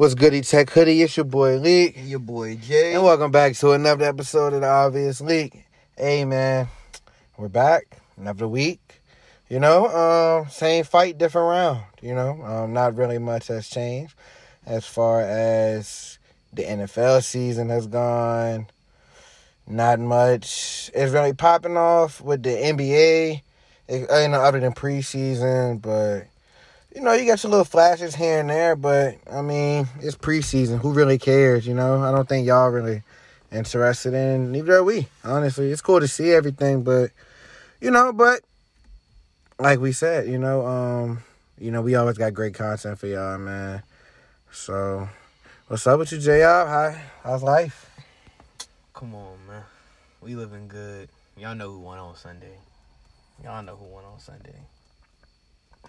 What's goody tech hoodie? It's your boy Leak. And your boy Jay. And welcome back to another episode of the Obvious Leak. Hey man, we're back. Another week. You know, um, same fight, different round. You know, um, not really much has changed as far as the NFL season has gone. Not much is really popping off with the NBA. It, you know, other than preseason, but you know, you got your little flashes here and there, but I mean, it's preseason. Who really cares? You know, I don't think y'all really interested in. Neither are we. Honestly, it's cool to see everything, but you know, but like we said, you know, um, you know, we always got great content for y'all, man. So, what's up with you, JR? Hi, how's life? Come on, man. We living good. Y'all know who won on Sunday. Y'all know who won on Sunday.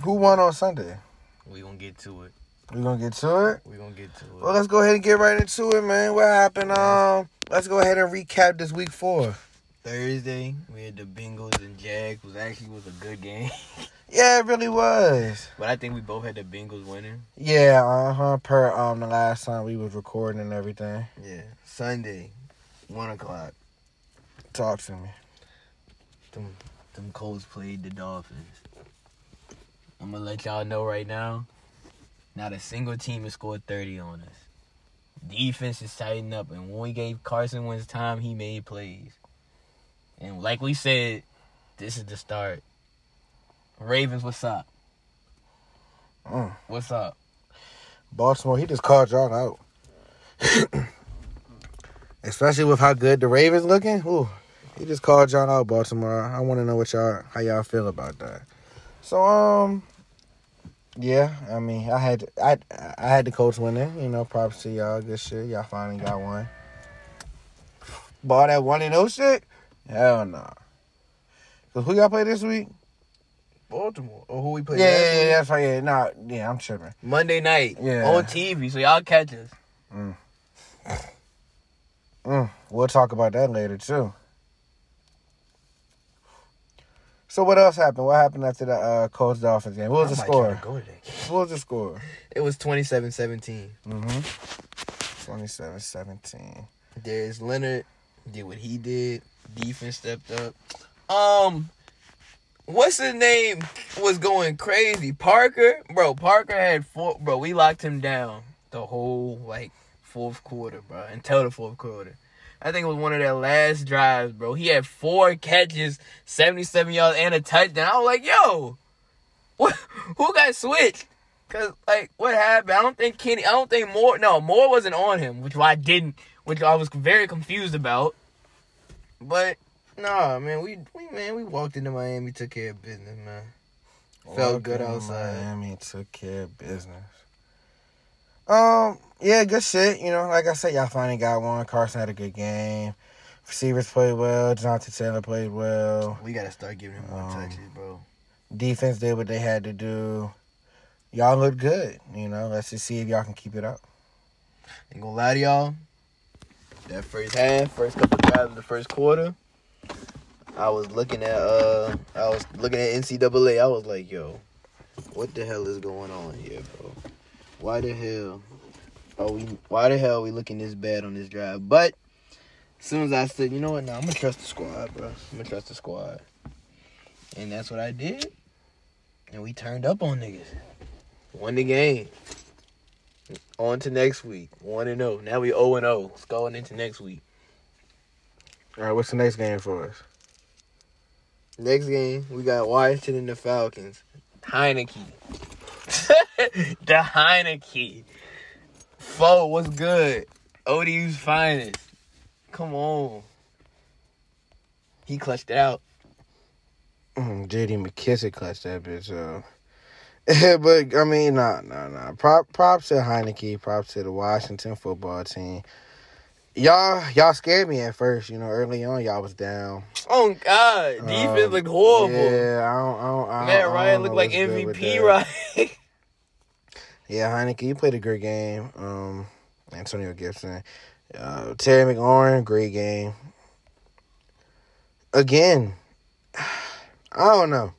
Who won on Sunday? We gonna get to it. We gonna get to it. We gonna get to it. Well, let's go ahead and get right into it, man. What happened? Um, let's go ahead and recap this week four. Thursday, we had the Bengals and Jags. Was actually was a good game, Yeah, it really was. but I think we both had the Bengals winning. Yeah, uh huh. Per um the last time we was recording and everything. Yeah. Sunday, one o'clock. Talk to me. Them them Colts played the Dolphins. I'm gonna let y'all know right now. Not a single team has scored 30 on us. Defense is tightening up, and when we gave Carson Wentz time, he made plays. And like we said, this is the start. Ravens, what's up? Mm. What's up? Baltimore, he just called y'all out. Especially with how good the Ravens looking. Ooh, he just called y'all out, Baltimore. I want to know what y'all how y'all feel about that. So um, yeah, I mean, I had I I had the coach winning. You know, props to y'all. Good shit. Y'all finally got one. Ball that one and oh shit. Hell no. Nah. So who y'all play this week? Baltimore. Or who we play? Yeah, yeah, yeah, that's right. Yeah, nah, yeah, I'm tripping. Monday night Yeah. on TV, so y'all catch us. Mm, we'll talk about that later too. So what else happened? What happened after the uh, Colts Dolphins game? What was the I might try score? go. What was the score? It was 27-17. Mm-hmm. 27-17. Darius Leonard did what he did. Defense stepped up. Um, what's his name was going crazy. Parker, bro. Parker had four. Bro, we locked him down the whole like fourth quarter, bro, until the fourth quarter. I think it was one of their last drives, bro. He had four catches, seventy-seven yards, and a touchdown. I was like, yo, what? Who got switched? Cause like what happened? I don't think Kenny. I don't think Moore. No, Moore wasn't on him, which I didn't. Which I was very confused about. But nah, man, we we man we walked into Miami, took care of business, man. Felt good outside. Miami took care of business. Um, yeah, good shit. You know, like I said, y'all finally got one. Carson had a good game. Receivers played well. Jonathan Taylor played well. We gotta start giving him more Um, touches, bro. Defense did what they had to do. Y'all look good. You know, let's just see if y'all can keep it up. Ain't gonna lie to y'all. That first half, first couple drives of the first quarter, I was looking at uh, I was looking at NCAA. I was like, yo, what the hell is going on here, bro? Why the hell are we? Why the hell are we looking this bad on this drive? But as soon as I said, you know what, now I'm gonna trust the squad, bro. I'm gonna trust the squad, and that's what I did. And we turned up on niggas, won the game. On to next week. 1 and 0. Now we 0 and 0. It's going into next week. All right, what's the next game for us? Next game, we got Washington and the Falcons. Heinicke. the Heinicke. Fo, what's good? ODU's finest. Come on. He clutched it out. Mm, J.D. McKissick clutched that bitch up. but I mean, nah, nah, nah. Prop, props to Heinicke. Props to the Washington football team. Y'all, y'all scared me at first. You know, early on, y'all was down. Oh, God. Defense Um, looked horrible. Yeah, I don't, I don't, I don't, Matt I don't Ryan looked like what's good with MVP, right? Yeah, Heinicke, you played a great game. Um, Antonio Gibson, uh, Terry McLaurin, great game. Again, I don't know.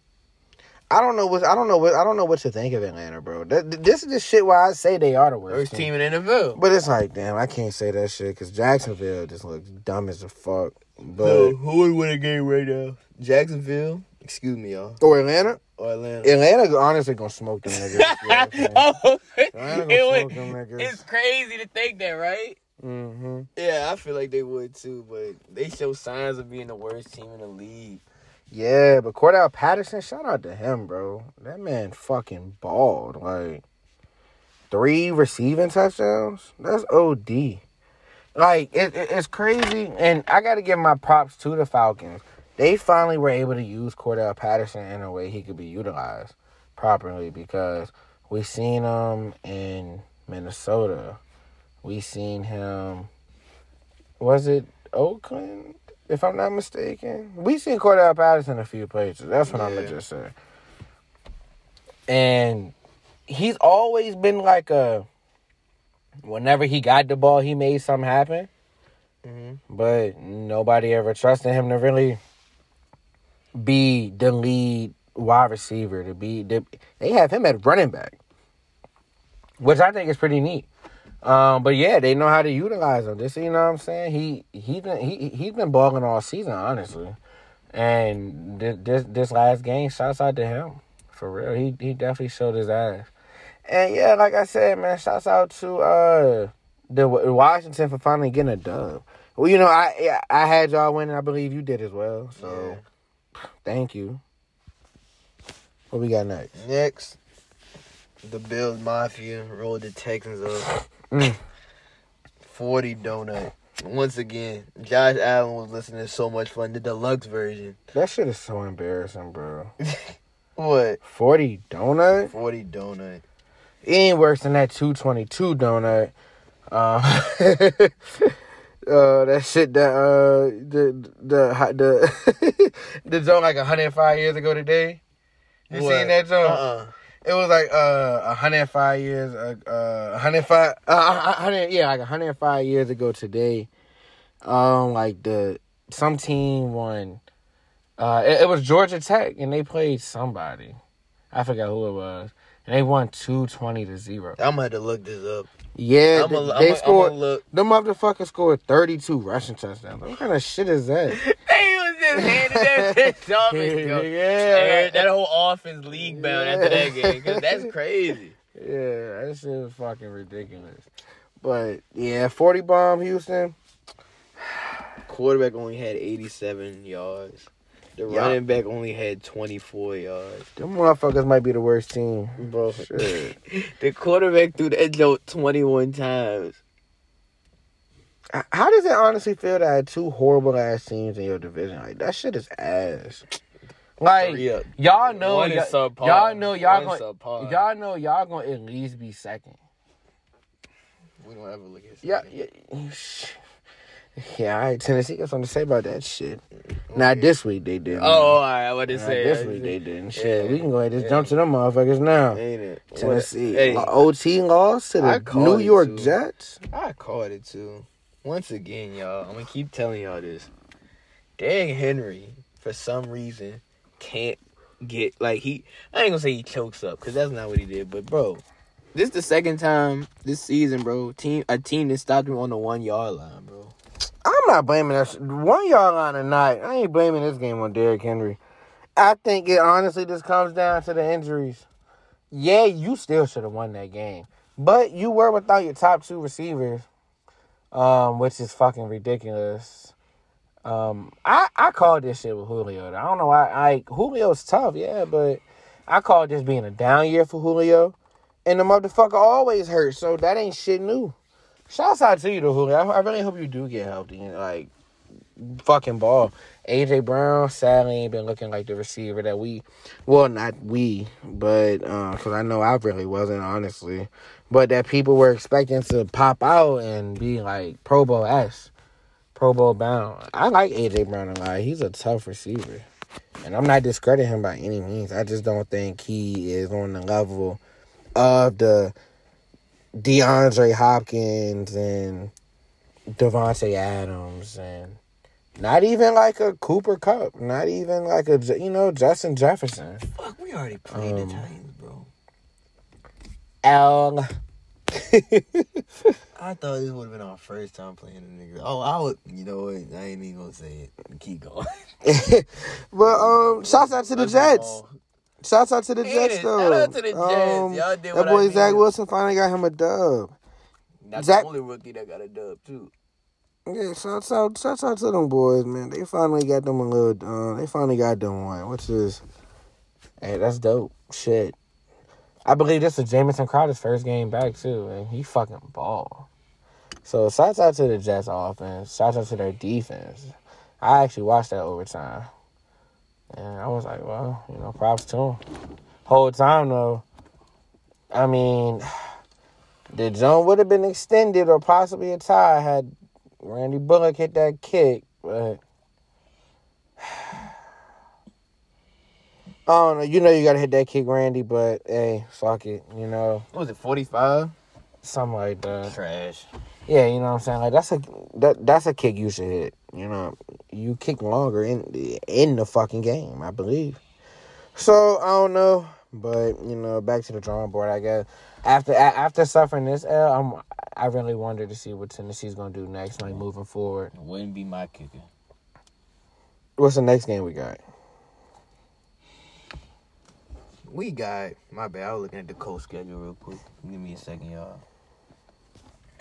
I don't know what I don't know what I don't know what to think of Atlanta, bro. Th- th- This is the shit why I say they are the worst, Worst team in the NFL. But it's like, damn, I can't say that shit because Jacksonville just looks dumb as a fuck. But Who, who would win a game right now? Jacksonville. Excuse me, y'all. or Atlanta, Or Atlanta. Atlanta honestly gonna smoke them niggas. Oh, it would- them niggas. it's crazy to think that, right? hmm Yeah, I feel like they would too, but they show signs of being the worst team in the league. Yeah, but Cordarrelle Patterson, shout out to him, bro. That man fucking balled. Like three receiving touchdowns. That's OD. Like it, it- it's crazy, and I got to give my props to the Falcons. They finally were able to use Cordarrelle Patterson in a way he could be utilized properly because we seen him in Minnesota. We seen him. Was it Oakland? If I'm not mistaken, we seen Cordarrelle Patterson a few places. That's what I'ma just say. And he's always been like a. Whenever he got the ball, he made something happen. Mm-hmm. But nobody ever trusted him to really be the lead wide receiver. To be, the, they have him at running back, which I think is pretty neat. Um, but yeah, they know how to utilize him. This, you know what I'm saying? He he been he he's been balling all season, honestly. And this this, last game, shouts out to him for real. He he definitely showed his ass. And yeah, like I said, man, shouts out to uh the Washington for finally getting a dub. Well, you know, I I had y'all winning. I believe you did as well. So thank you. What we got next? Next, the Bills Mafia rolled the Texans up. Mm. 40 donut. Once again, Josh Allen was listening to so much fun, the deluxe version. That shit is so embarrassing, bro. What? Forty donut. 40 donut. It ain't worse than that 222 donut. Uh, uh, that shit that uh the the the the zone like 105 years ago today. You What? seen that zone? Uh-uh. It was like uh 105 years uh, uh 105 uh 100 yeah like 105 years ago today. Um like the some team won. Uh it, it was Georgia Tech and they played somebody. I forgot who it was. And they won 220 to 0. I'm gonna have to look this up. Yeah, I'm gonna they scored. look. The motherfucker scored 32 rushing touchdowns. What kind of shit is that? They was just handing that shit yo. yeah. That whole offense league bound after that game, cause that's crazy. Yeah, that shit was fucking ridiculous. But yeah, 40 bomb Houston. Quarterback only had 87 yards. The Yeah. running back only had 24 yards. Them motherfuckers might be the worst team. Bro, Shit. the quarterback threw that joke 21 times. How does it honestly feel to have two horrible ass teams in your division? Like that shit is ass. Like y'all know, One is y'all, subpar. y'all know y'all One gonna, y'all know y'all gonna at least be second. We don't ever look at Yeah, yeah, yeah. All right, Tennessee got something to say about that shit. Not this week they did. Oh, all right. What Not say? this week they didn't. Shit, we can go ahead and just jump to them motherfuckers now. Ain't it? Tennessee, Hey, Uh, OT loss to the New York. Jets. I caught it too. Once again, y'all, I'm gonna keep telling y'all this. Derrick Henry, for some reason, can't get like he. I ain't gonna say he chokes up because that's not what he did. But bro, this is the second time this season, bro. Team a team that stopped him on the one yard line, bro. I'm not blaming that. One yard line not, I ain't blaming this game on Derrick Henry. I think it honestly just comes down to the injuries. Yeah, you still should have won that game, but you were without your top two receivers, um, which is fucking ridiculous. Um, I I called this shit with Julio. I don't know why. I Julio's tough, yeah, but I called this being a down year for Julio, and the motherfucker always hurt, so that ain't shit new. Shouts out to you, though, Julio. I, I really hope you do get healthy like fucking ball. AJ Brown sadly ain't been looking like the receiver that we, well, not we, but uh, because I know I really wasn't honestly, but that people were expecting to pop out and be like Pro Bowl s, Pro Bowl bound. I like AJ Brown a lot. He's a tough receiver, and I'm not discrediting him by any means. I just don't think he is on the level of the DeAndre Hopkins and Davante Adams and Not even like a Cooper Kupp. Not even like a you know Justin Jefferson. Fuck, we already played Um, the Titans, bro. L. I thought this would have been our first time playing the nigga. Oh, I would. You know what? I ain't even gonna say it. Keep going. but um, shouts out to the Jets. Shouts out to the Jets shout though. out to the Jets. Um, Y'all did that what I boy Zach. Wilson finally got him a dub. That's Zach- the only rookie that got a dub too. Yeah, shouts out, shouts out to them boys, man. They finally got them a little. Uh, they finally got them one, which is, hey, that's dope. Shit, I believe this is Jamison Crowder's first game back too, and he fucking ball. So shouts out to the Jets offense. Shouts out to their defense. I actually watched that overtime, and I was like, well, you know, props to him. Whole time though, I mean, the zone would have been extended or possibly a tie had Randy Bullock hit that kick, but I don't know. You know you gotta hit that kick, Randy. But hey, fuck it. You know What was it? Forty five. something like that. Trash. Yeah, you know what I'm saying. Like that's a that that's a kick you should hit. You know, you kick longer in the in the fucking game, I believe. So I don't know, but you know, back to the drawing board. I guess after after suffering this L, I'm I really wonder to see what Tennessee's gonna do next, like moving forward. Wouldn't be my kicker. What's the next game we got? We got my bad. I was looking at the coach schedule real quick. Give me a second, y'all.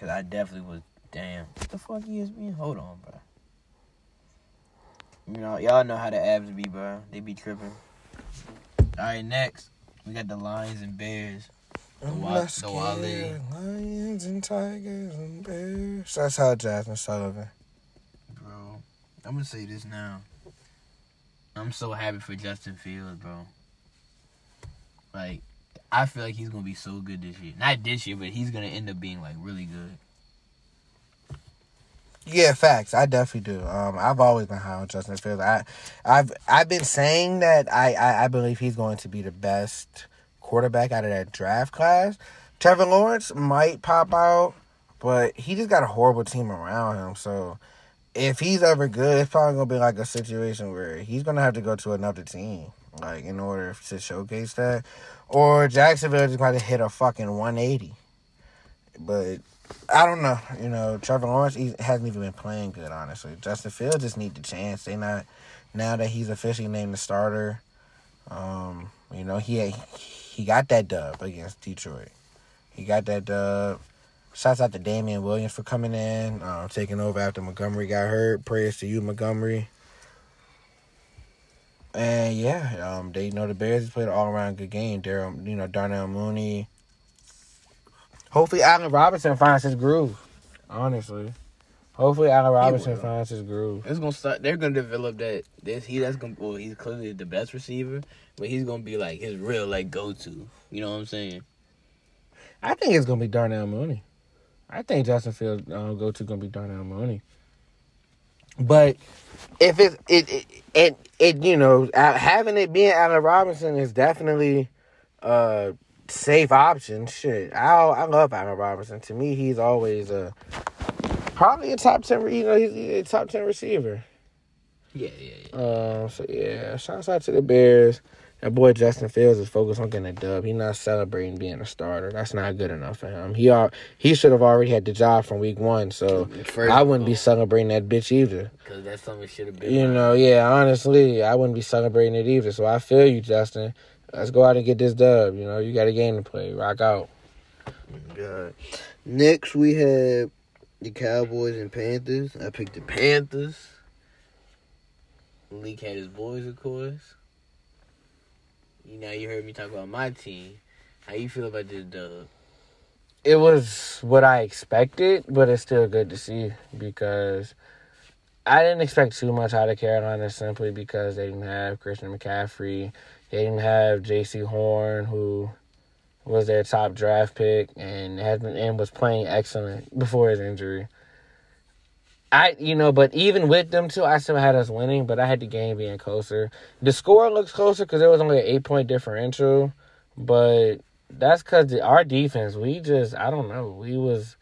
Cause I definitely was. Damn. What the fuck is ESPN? Hold on, bro. You know, y'all know how the abs be, bro. They be tripping. All right, next we got the Lions and Bears. The Wa- the Wale. Lions and tigers and bears. That's how Jazmine Sullivan. Bro, I'm gonna say this now. I'm so happy for Justin Fields, bro. Like, I feel like he's gonna be so good this year. Not this year, but he's gonna end up being like really good. Yeah, facts. I definitely do. Um, I've always been high on Justin Fields. I, I've I've been saying that I, I I believe he's going to be the best quarterback out of that draft class. Trevor Lawrence might pop out, but he just got a horrible team around him. So if he's ever good, it's probably gonna be like a situation where he's gonna have to go to another team, like in order to showcase that, or Jacksonville just to hit a fucking one eighty. But I don't know. You know, Trevor Lawrence hasn't even been playing good, honestly. Justin Fields just need the chance. They not now that he's officially named the starter. Um, you know, he he got that dub against Detroit. He got that dub. Shouts out to Damien Williams for coming in, uh, taking over after Montgomery got hurt. Prayers to you, Montgomery. And yeah, um, they you know the Bears played an all around good game. Daryl, you know, Darnell Mooney. Hopefully, Allen Robinson finds his groove. Honestly, hopefully, Allen Robinson finds his groove. It's gonna start. They're gonna develop that. This he that's gonna. Well, he's clearly the best receiver, but he's gonna be like his real like go to. You know what I'm saying? I think it's gonna be Darnell Mooney. I think Justin Fields uh, go to gonna be Darnell Mooney. But if it it it it, it you know having it being Allen Robinson is definitely a safe option. Shit, I I love Allen Robinson. To me, he's always a probably a top ten. You know, he's a top ten receiver. Yeah, yeah, yeah. Um, so yeah, shouts out to the Bears. That boy Justin Fields is focused on getting a dub. He's not celebrating being a starter. That's not good enough for him. He are, he should have already had the job from week one. So First I wouldn't be celebrating that bitch either. because that's something should have been. You know, yeah, honestly, I wouldn't be celebrating it either. So I feel you, Justin. Let's go out and get this dub. You know, you got a game to play. Rock out. God. Next we have the Cowboys and Panthers. I picked the Panthers. Leak had his boys, of course. You know, you heard me talk about my team. How you feel about this dub? it was what I expected, but it's still good to see because I didn't expect too much out of Carolina simply because they didn't have Christian McCaffrey. They didn't have Jaycee Horn, who was their top draft pick and had been, and was playing excellent before his injury. I, you know, but even with them two, I still had us winning, but I had the game being closer. The score looks closer because there was only an eight point differential, but that's because our defense, we just, I don't know, we was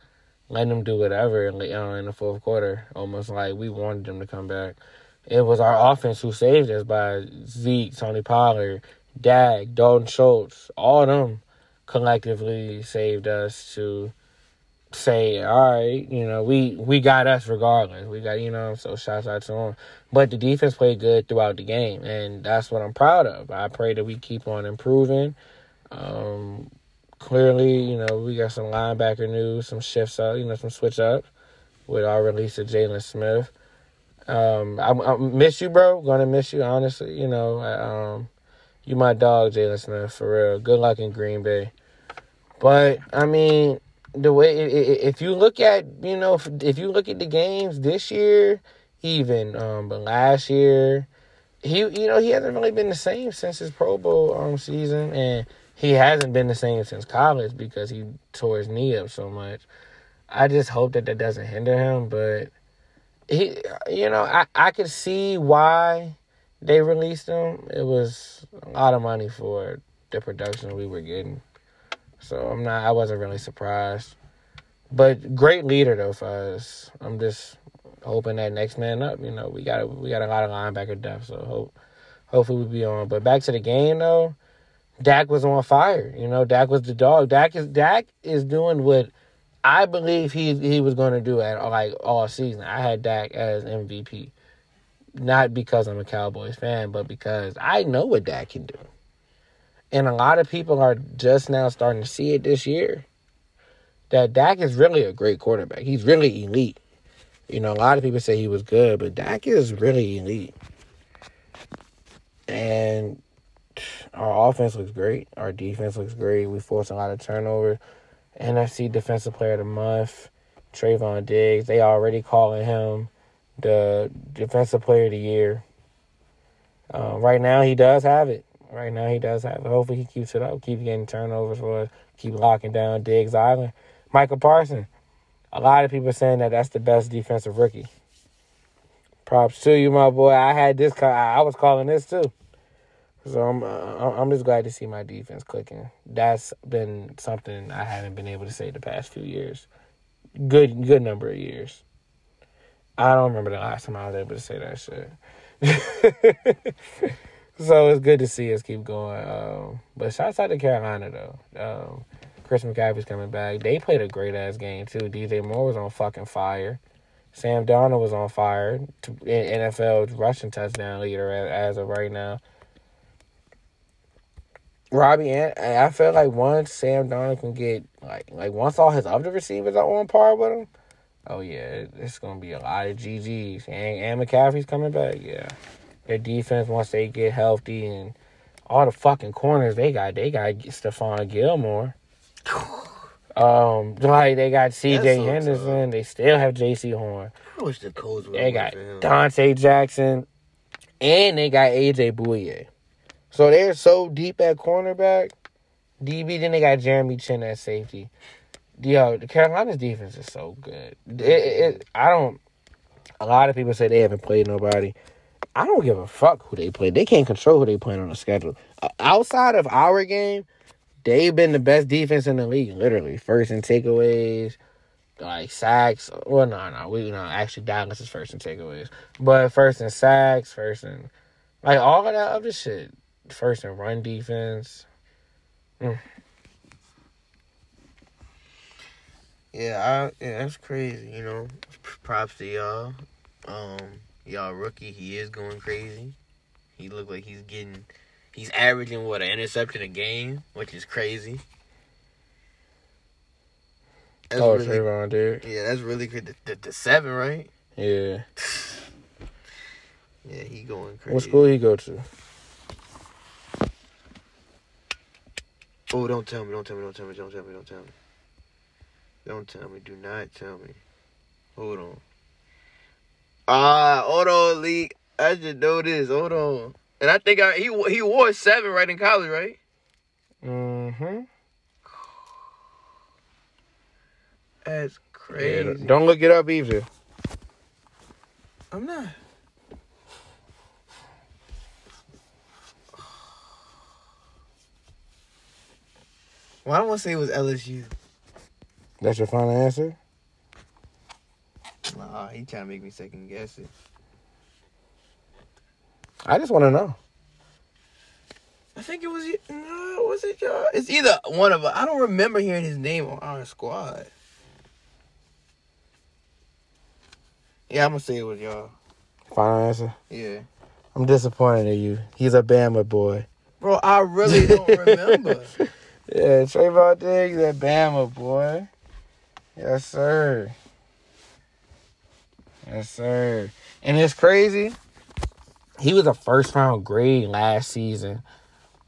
letting them do whatever in the, uh, in the fourth quarter, almost like we wanted them to come back. It was our offense who saved us by Zeke, Tony Pollard, Dak, Dalton Schultz, all of them collectively saved us to say, all right, you know, we we got us regardless. We got, you know, so shouts out to them. But the defense played good throughout the game, and that's what I'm proud of. I pray that we keep on improving. Um, clearly, you know, we got some linebacker news, some shifts up, you know, some switch up with our release of Jaylon Smith. Um, I, I, miss you, bro. Gonna miss you, honestly. You know, um, you my dog, Jaylon Smith, for real. Good luck in Green Bay. But I mean, the way if you look at you know if, you look at the games this year, even um, but last year, he you know he hasn't really been the same since his Pro Bowl um season, and he hasn't been the same since college because he tore his knee up so much. I just hope that that doesn't hinder him, but he you know I I could see why they released him. It was a lot of money for the production we were getting. So I'm not. I wasn't really surprised. But great leader though for us. I'm just hoping that next man up. You know, we got we got a lot of linebacker depth. So hope hopefully we'll be on. But back to the game though, Dak was on fire. You know, Dak was the dog. Dak is Dak is doing what I believe he he was going to do at like all season. I had Dak as MVP, not because I'm a Cowboys fan, but because I know what Dak can do. And a lot of people are just now starting to see it this year. That Dak is really a great quarterback. He's really elite. You know, a lot of people say he was good, but Dak is really elite. And our offense looks great. Our defense looks great. We force a lot of turnovers. NFC Defensive Player of the Month, Trevon Diggs. They already calling him the Defensive Player of the Year. Uh, right now, he does have it. Right now, he does have it. Hopefully, he keeps it up, keep getting turnovers for us, keep locking down Diggs Island. Micah Parson. A lot of people saying that that's the best defensive rookie. Props to you, my boy. I had this. I was calling this too. So I'm uh, I'm just glad to see my defense clicking. That's been something I haven't been able to say the past few years. Good good number of years. I don't remember the last time I was able to say that shit. so it's good to see us keep going. Um, but shouts out to Carolina though. Um, Chris McCaffrey's coming back. They played a great ass game too. DJ Moore was on fucking fire. Sam Darnold was on fire. NFL rushing touchdown leader as of right now. Robbie and I feel like once Sam Darnold can get like like once all his other receivers are on par with him, oh yeah, it's gonna be a lot of GGs and and McCaffrey's coming back. Yeah, their defense once they get healthy and all the fucking corners they got, they got Stephon Gilmore. Um, like they got C.J. So Henderson, tough. they still have Jaycee Horn. I wish the Colts would. They got Donte Jackson, and they got AJ Bouye. So they're so deep at cornerback. DB, then they got Jeremy Chinn at safety. Yo, the Carolina's defense is so good. It, it, I don't. A lot of people say they haven't played nobody. I don't give a fuck who they play. They can't control who they play on the schedule. Uh, outside of our game, they've been the best defense in the league. Literally, first in takeaways, like sacks. Well, no, no, we no actually Dallas is first in takeaways, but first in sacks, first in like all of that other shit first in run defense. Mm. Yeah, I, yeah, that's crazy. You know, props to y'all. Um, y'all rookie, he is going crazy. He looked like he's getting, he's averaging what an interception a game, which is crazy. That's oh, really, Trevon, dude. Yeah, that's really good. The, the, the seven, right? Yeah. yeah, he going crazy. What school he go to? Oh, don't tell me, don't tell me, don't tell me, don't tell me, don't tell me. Don't tell me, do not tell me. Hold on. Ah, hold on, Lee. I just know this. Hold on. And I think I, he he wore seven right in college, right? Mm-hmm. That's crazy. Yeah, don't look it up either. I'm not. Well, I don't want to say it was LSU. That's your final answer? Nah, he trying to make me second guess it. I just want to know. I think it was no, was it y'all? It's either one of us. I don't remember hearing his name on our squad. Yeah, I'm gonna say it was y'all. Final answer. Yeah, I'm disappointed in you. He's a Bama boy. bro, I really don't remember. Yeah, Trevon Diggs, that Bama boy. Yes, sir. Yes, sir. And it's crazy. He was a first round grade last season,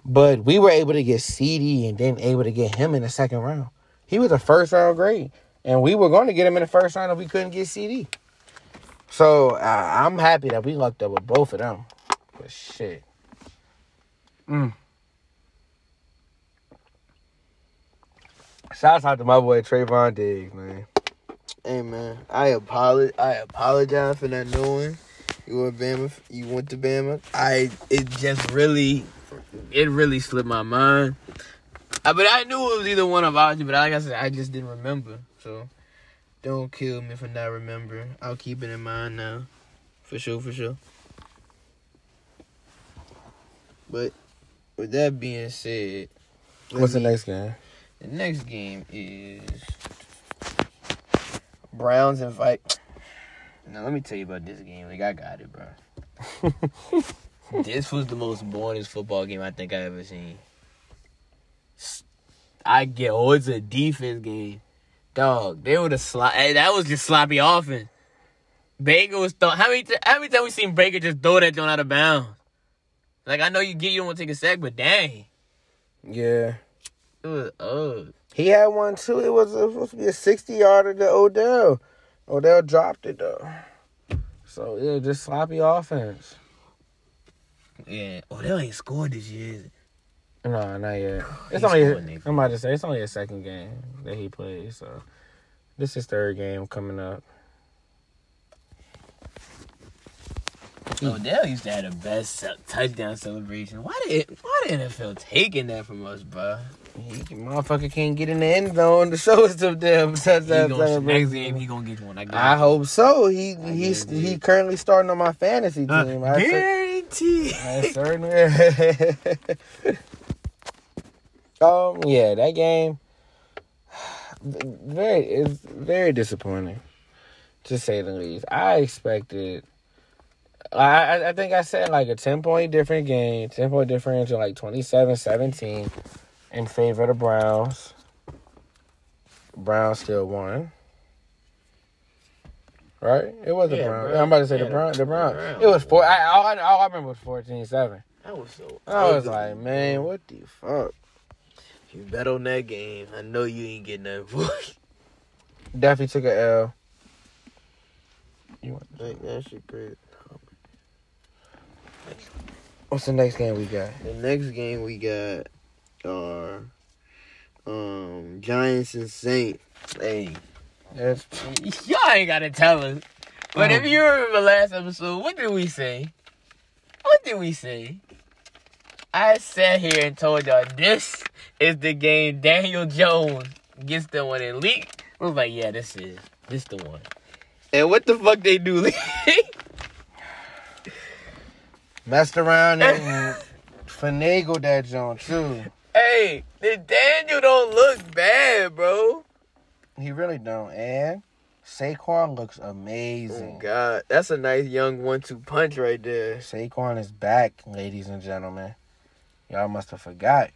but we were able to get CeeDee and then able to get him in the second round. He was a first round grade, and we were going to get him in the first round if we couldn't get CeeDee. So I I'm happy that we lucked up with both of them. But shit. Mm. Shouts out to my boy Trevon Diggs, man. Hey man, I apologize. I apologize for not knowing you were Bama. You went to Bama. I it just really, it really slipped my mind. Uh, but I knew it was either one of ours. But like I said, I just didn't remember. So don't kill me for not remembering. I'll keep it in mind now, for sure, for sure. But with that being said, What's the next game? The next game is Browns and fight. Now let me tell you about this game. Like I got it, bro. this was the most boringest football game I think I ever seen. I get oh, it's a defense game, dog. They were the slot. That was just sloppy offense. Baker was throw. How many? T- how many times we seen Baker just throw that joint out of bounds? Like I know you get you don't want to take a sack, but dang, Yeah. it was ugh. He had one too. It was supposed to be a 60 yarder to Odell. Odell dropped it though. So yeah, just sloppy offense. Yeah. Odell ain't scored this year. Is it? No, not yet. It's only. I'm about to say it's only a second game that he played, so this is third game coming up. Odell used to have the best touchdown celebration. Why did why the NFL taking that from us, bro? He, motherfucker can't get in the end zone to show us them damn He touchdown gonna, next game he gonna get one. I, I hope so. He I he's guarantee he currently starting on my fantasy Uh, team. I cer- guarantee. I certainly. um. Yeah, that game. Very it's very disappointing, to say the least. I expected. I I, I think I said like a ten point different game, ten point differential, like 27-17 in favor of the Browns. Browns still won. Right? It was the Yeah, Browns. Brown- I'm about to say yeah, the Browns. The the Browns. Browns. It was four. I, all, I, all I remember was 14-7. That was so. I was ugly. like, man, what the fuck? You bet on that game, I know you ain't getting nothing for it. Definitely took a L. You want, Like, that shit great. what's the next game we got? The next game we got are um Giants and Saints. Hey, It's, y'all ain't gotta tell us. But if Mhm. you remember last episode, what did we say? What did we say? I sat here and told y'all this is the game Daniel Jones gets the one in leak. I was like, yeah, this is this the one. And what the fuck they do? messed around and finagled that joint too. Hey, the Daniel don't look bad, bro. He really don't. And Saquon looks Oh amazing. God, that's a nice young one-two punch right there. Saquon is back, ladies and gentlemen. Y'all must have forgot.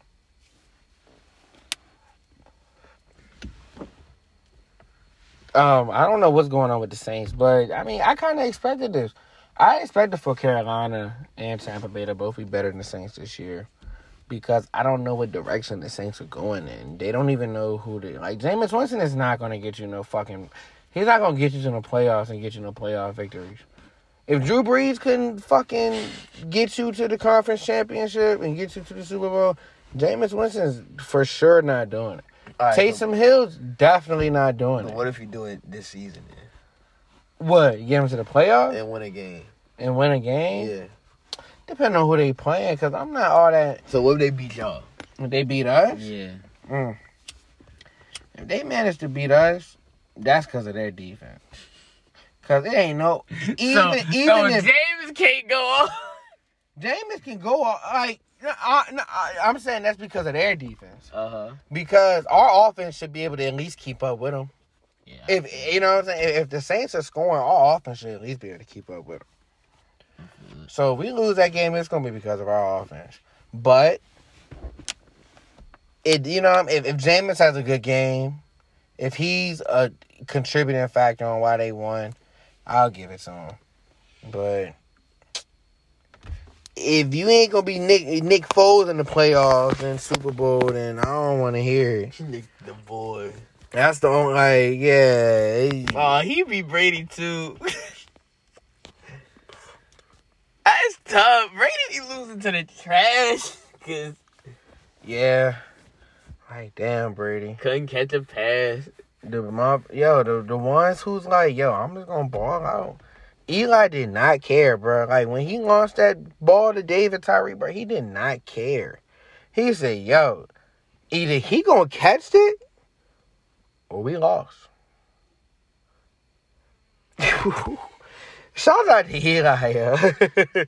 Um, I don't know what's going on with the Saints, but I mean, I kind of expected this. I expected for Carolina and Tampa Bay to both be better than the Saints this year because I don't know what direction the Saints are going in. They don't even know who to like. Jameis Winston is not going to get you no fucking. He's not going to get you to the playoffs and get you no playoff victories. If Drew Brees couldn't fucking get you to the conference championship and get you to the Super Bowl, Jameis Winston's for sure not doing it. Taysom Hill's definitely not doing But it. what if you do it this season then? What? Get him to the playoffs and win a game? and win a game? Yeah. Depending on who they playing, because I'm not all that. So what if they beat y'all? If they beat us, Yeah. mm. if they manage to beat us, that's because of their defense. Cause it ain't no even so, even so if Jameis can't go off. Jameis can go off, like I, I, I'm saying that's because of their defense. Uh huh. Because our offense should be able to at least keep up with them. Yeah. If you know what I'm saying, if, if the Saints are scoring, our offense should at least be able to keep up with them. So if we lose that game, it's gonna be because of our offense. But it, you know, if if Jameis has a good game, if he's a contributing factor on why they won, I'll give it to him. But if you ain't gonna be Nick Nick Foles in the playoffs and Super Bowl, then I don't want to hear it. Nick the boy. That's the only like, yeah. Oh, he be Brady too. That's tough. Brady be losing to the trash because Yeah. Like damn, Brady. couldn't catch a pass. The my, yo, the the ones who's like, yo, I'm just gonna ball out. Eli did not care, bro. Like when he launched that ball to David Tyree, bro, he did not care. He said, yo, either he gonna catch it or we lost. Shout out to.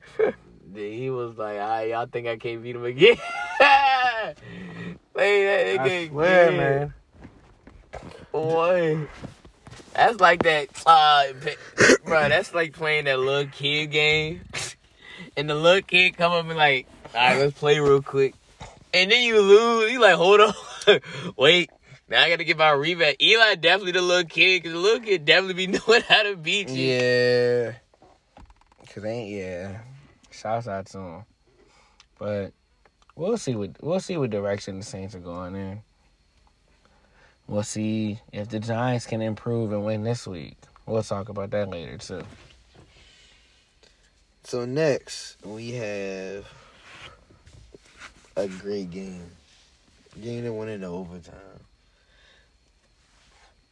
Then he was like, "Ah, y'all think I can't beat him again?" Play that I swear, again. man. Boy, that's like that, uh, bro. That's like playing that little kid game, and the little kid come up and like, all right, let's play real quick, and then you lose. You like, hold on, wait. Now I gotta get my rematch. Eli definitely the little kid, cause the little kid definitely be knowing how to beat you. Yeah. Cause ain't yeah. Shouts out to him. But we'll see what we'll see what direction the Saints are going in. We'll see if the Giants can improve and win this week. We'll talk about that later too. So next we have a great game. Game that went into overtime.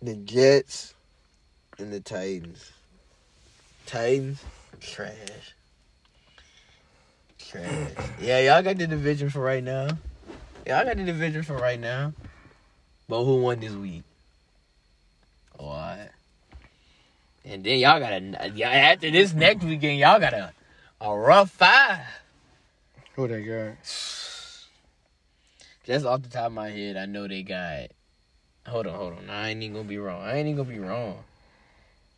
The Jets and the Titans. Titans, trash. Trash. Yeah, y'all got the division for right now. Y'all got the division for right now. But who won this week? Alright. And then y'all got a after this next weekend, y'all got a a rough five. Who they got? Just off the top of my head, I know they got. Hold on, hold on. I ain't even gonna be wrong. I ain't even gonna be wrong.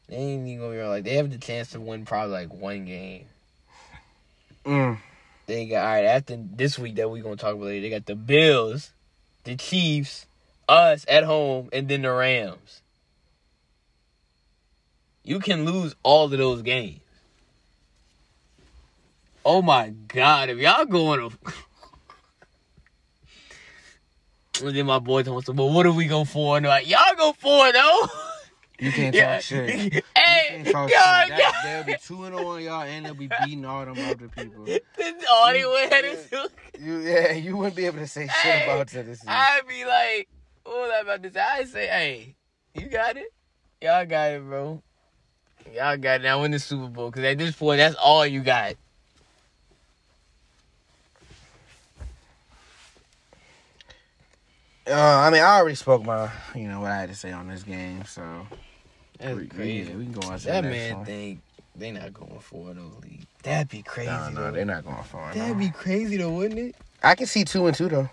They ain't even gonna be wrong. Like they have the chance to win probably like one game. Mm. They got all right after this week that we gonna talk about later. They got the Bills, the Chiefs, us at home, and then the Rams. You can lose all of those games. Oh my God! If y'all going to, and then my boy told me, "Well, what do we go for?" And like, y'all go for though. You can't Yeah. talk shit. You hey, can't talk y'all, shit. That, they'll be two and on y'all and they'll be beating all them other people. That's all they went and do. You yeah, you wouldn't be able to say shit Hey, about Tennessee. I'd be like, what was about to say? I'd say, hey, you got it. Y'all got it, bro. Y'all got it. Now win the Super Bowl. Because at this point, that's all you got. Uh, I mean, I already spoke my, you know, what I had to say on this game, so That's we, crazy. We can go on to that the next man one. think they not going for no league. That'd be crazy. No, no, though. they're not going far. That'd No. be crazy though, wouldn't it? I can see two and two though.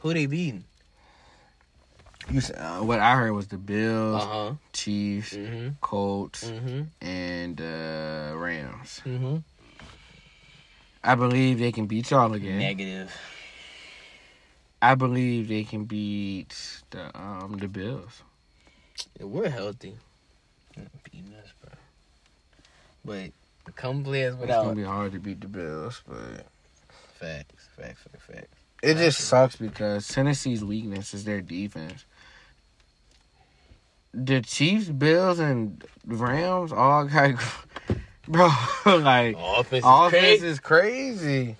Who they beating? You said, uh, what I heard was the Bills, Uh huh. Chiefs, Mm-hmm. Colts, Mm-hmm. and uh, Rams. Mm-hmm. I believe they can beat y'all again. Negative. I believe they can beat the um the Bills. Yeah, we're healthy. Beating us, bro. But come play us It's gonna be hard to beat the Bills, but facts, facts, facts, facts. it just sucks because Tennessee's weakness is their defense. The Chiefs, Bills, and Rams all got, bro. Like Offense is offense crazy. is crazy.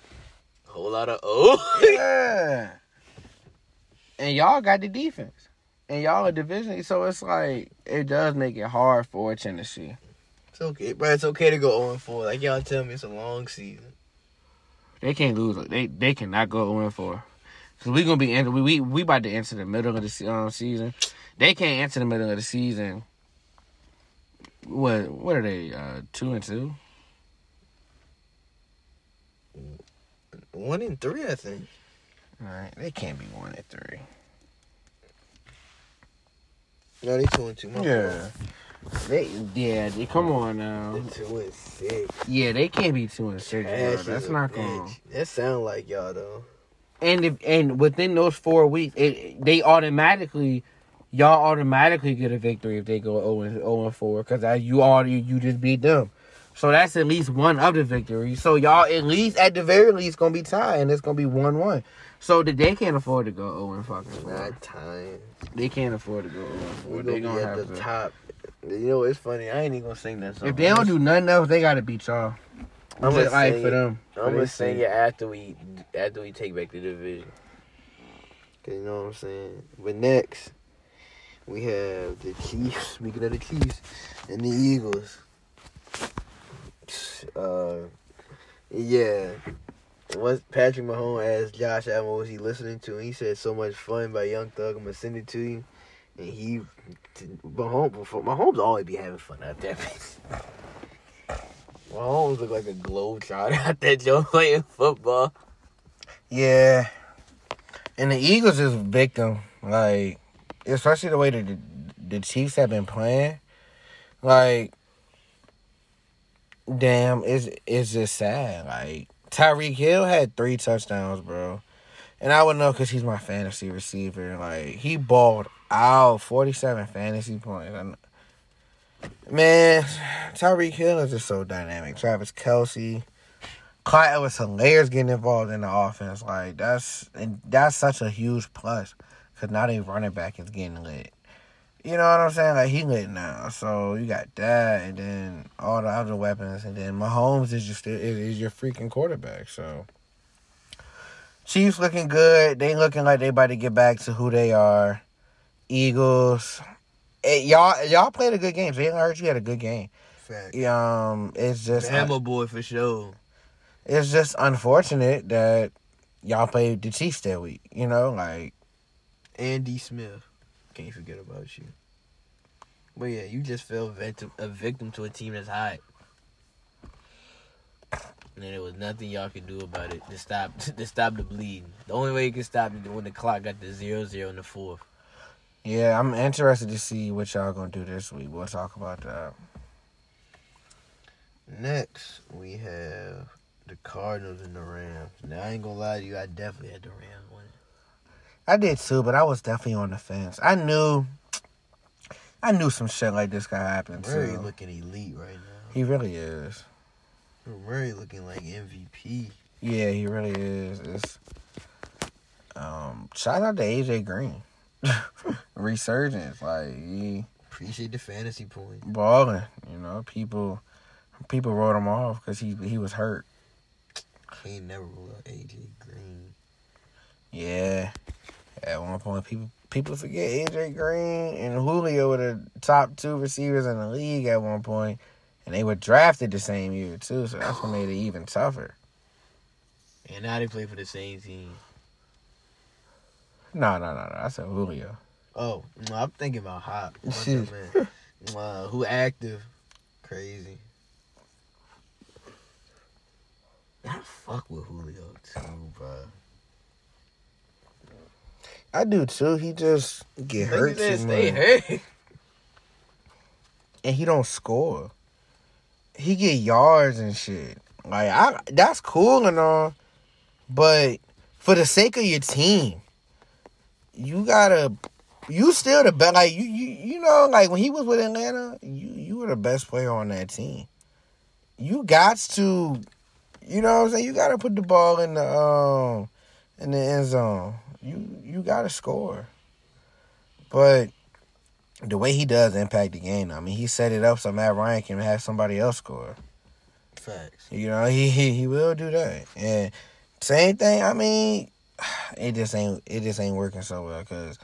Whole lot of oh. Yeah. And y'all got the defense. And y'all a division, so it's like it does make it hard for Tennessee. it's okay, bro. It's okay to go 0 4. Like y'all tell me, it's a long season. They can't lose. They they cannot go 0 4. Cause we gonna be enter we we we about to enter the middle of the um, season. They can't enter the middle of the season. What what are they? Uh, two and two. One in three, I think. All right, they can't be one and three. No, they two and two. My Yeah. They yeah. They, come on now. fault. They two and six. Yeah, they can't be two and six. Bro. Ash That's not going. That sound like y'all though. And if and within those four weeks, it, they automatically, y'all automatically get a victory if they go zero and zero and four because you already you just beat them. So that's at least one of the victories. So y'all at least at the very least gonna be tied, and it's gonna be one one. So that they can't afford to go zero and fucking four. Not time. They can't afford to go zero and We're four. gonna They gonna at have the to. top. You know, it's funny. I ain't even gonna sing that song. If they don't do nothing else, they gotta beat y'all. I'm Just gonna like for them. I'm gonna sing it after we after we take back the division. Cause you know what I'm saying. But next, we have the Chiefs. Speaking of the Chiefs and the Eagles. Uh, yeah. Once Patrick Mahomes asked Josh Allen what was he listening to, and he said "So Much Fun" by Young Thug. I'm gonna send it to you. And he, Mahomes, Mahomes always be having fun out there. Mahomes look like a globetrotter out there, Joe, playing football. Yeah. And the Eagles is victim. Like, especially the way that the, the Chiefs have been playing. Like, damn, it's, it's just sad. Like, Tyreek Hill had three touchdowns, bro. And I would know because he's my fantasy receiver. Like, he balled out 47 fantasy points. Man, Tyreek Hill is just so dynamic. Travis Kelce. Clyde Edwards Helaire's getting involved in the offense. Like that's and that's such a huge plus because now they running back is getting lit. You know what I'm saying? Like he lit now, so you got that, and then all the other weapons, and then Mahomes is just is, is your freaking quarterback. So Chiefs looking good. They looking like they about to get back to who they are. Eagles, eh, y'all y'all played a good game. Jalen Hurts, you had a good game. Fact. Um, it's just Bama boy for sure. it's just unfortunate that y'all played the Chiefs that week. You know, like Andy Smith. Can't forget about you. But yeah, you just fell victim, a victim to a team that's hot. And there was nothing y'all could do about it to stop to stop the bleeding. The only way you could stop it when the clock got to zero zero in the fourth. yeah, I'm interested to see what y'all gonna do this week. We'll talk about that. Next, we have the Cardinals and the Rams. Now I ain't gonna lie to you, I definitely had the Rams winning. I did too, but I was definitely on the fence. I knew, I knew some shit like this could happen Murray too. looking elite right now. He really is. Murray looking like MVP. Yeah, he really is. It's, um, shout out to AJ Green, resurgence. Like he Appreciate the fantasy points. balling. You know, people people wrote him off because he he was hurt. Can't never rule out AJ Green. Yeah. At one point, people people forget AJ Green and Julio were the top two receivers in the league at one point, and they were drafted the same year too. So that's what made it even tougher. And now they play for the same team. No, no, no, no. I said Julio. Oh, no, I'm thinking about Hop. Man? Uh, who active? Crazy. I fuck with Julio too, bro. I do too. He just get hurt Niggas too stay much, hurt. and he don't score. He get yards and shit. Like I, that's cool and all, but for the sake of your team, you gotta. You still the best. Like you, you, you know, like when he was with Atlanta, you, you were the best player on that team. You got to, you know what I'm saying. You got to put the ball in the um, in the end zone. You, you got to score. But the way he does impact the game, I mean, he set it up so Matt Ryan can have somebody else score. Facts. You know, he he, he will do that. And same thing. I mean, it just ain't it just ain't working so well because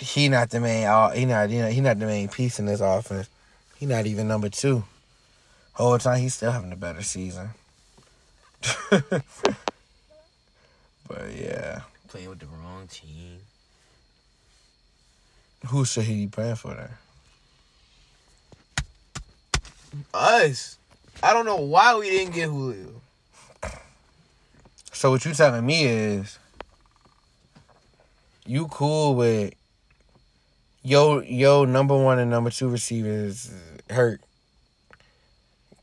he not the main. all- He not you know he not the main piece in this offense. He not even number two. Whole time he's still having a better season. but yeah, playing with the wrong team. Who should he be playing for then? Us. I don't know why we didn't get Julio. So what you telling me is you cool with yo yo number one and number two receivers hurt.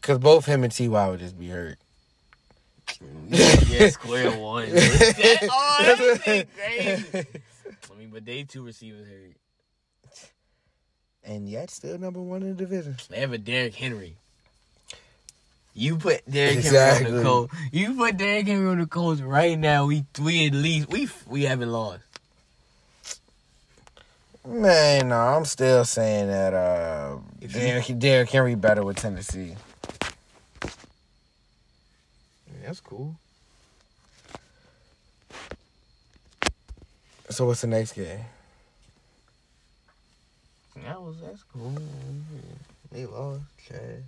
Cause both him and Ty would just be hurt. yeah, square one. oh, that shit crazy. I mean, but they two receivers hurt. And yet still number one in the division. They have a Derrick Henry. You put Derrick Henry on the Colts. You put Derrick Henry on the Colts right now. We we at least we we haven't lost. Man, no, I'm still saying that uh Derrick, Derrick Henry better with Tennessee. That's cool. So what's the next game? That was that's cool. They lost. Chad.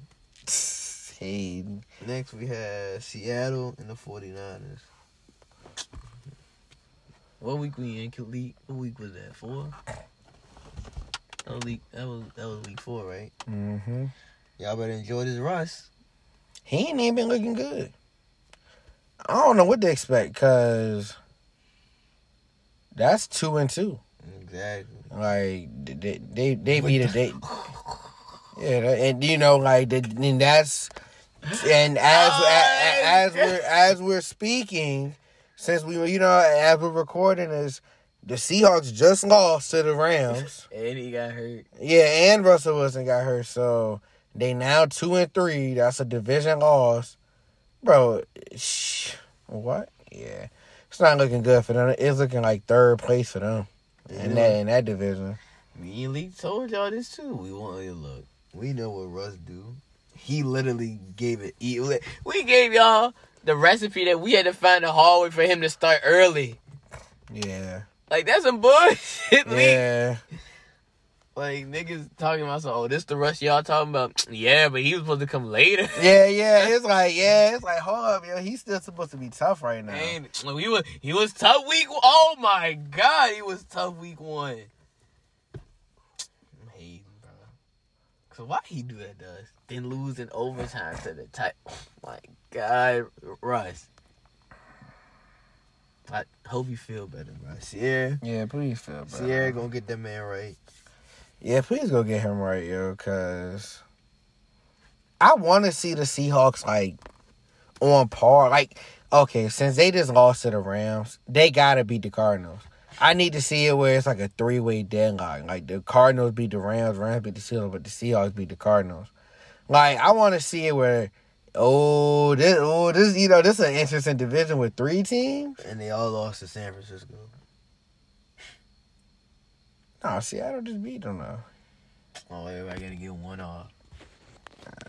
Hey, Next we had Seattle and the 49ers. What week we in? Khalid? What week was that? Four. That was week. That was that was week four, right? mm-hmm. Y'all better enjoy this Russ. He ain't even been looking good. I don't know what to expect because that's two and two. Exactly. Like they they they beat it. They yeah, and you know like the, and that's and as Oh, a- as we're as we're speaking, since we you know as we're recording is the Seahawks just lost to the Rams. And he got hurt. Yeah, and Russell Wilson got hurt, so they now two and three. That's a division loss, bro. Shh, what? Yeah, it's not looking good for them. It's looking like third place for them in that in that division. Me and Lee told y'all this too. We want you to look. We know what Russ do. He literally gave it. We gave y'all the recipe that we had to find a hallway for him to start early. Yeah, Like that's some bullshit. Yeah, Like niggas talking about some. Oh, this the rush y'all talking about? Yeah, but he was supposed to come later. yeah, yeah. It's like yeah, it's like hold up, yo. He's still supposed to be tough right now. Man, he was he was tough week. Oh my god, he was tough week one. I'm hating, bro. So why he do that to us? Then lose in overtime to the type. Oh my god, Russ. I hope you feel better, bro. Ciara. Yeah, please feel better. Ciara gonna get that man right. Yeah, please go get him right, yo, cause I want to see the Seahawks like on par. Like, okay, since they just lost to the Rams, they gotta beat the Cardinals. I need to see it where it's like a three way deadlock. Like the Cardinals beat the Rams, Rams beat the Seahawks, but the Seahawks beat the Cardinals. Like, I want to see it where, oh, this, oh, this, you know, this is an interesting division with three teams. And they all lost to San Francisco. No, Seattle just beat them though. Oh, everybody gotta get one off.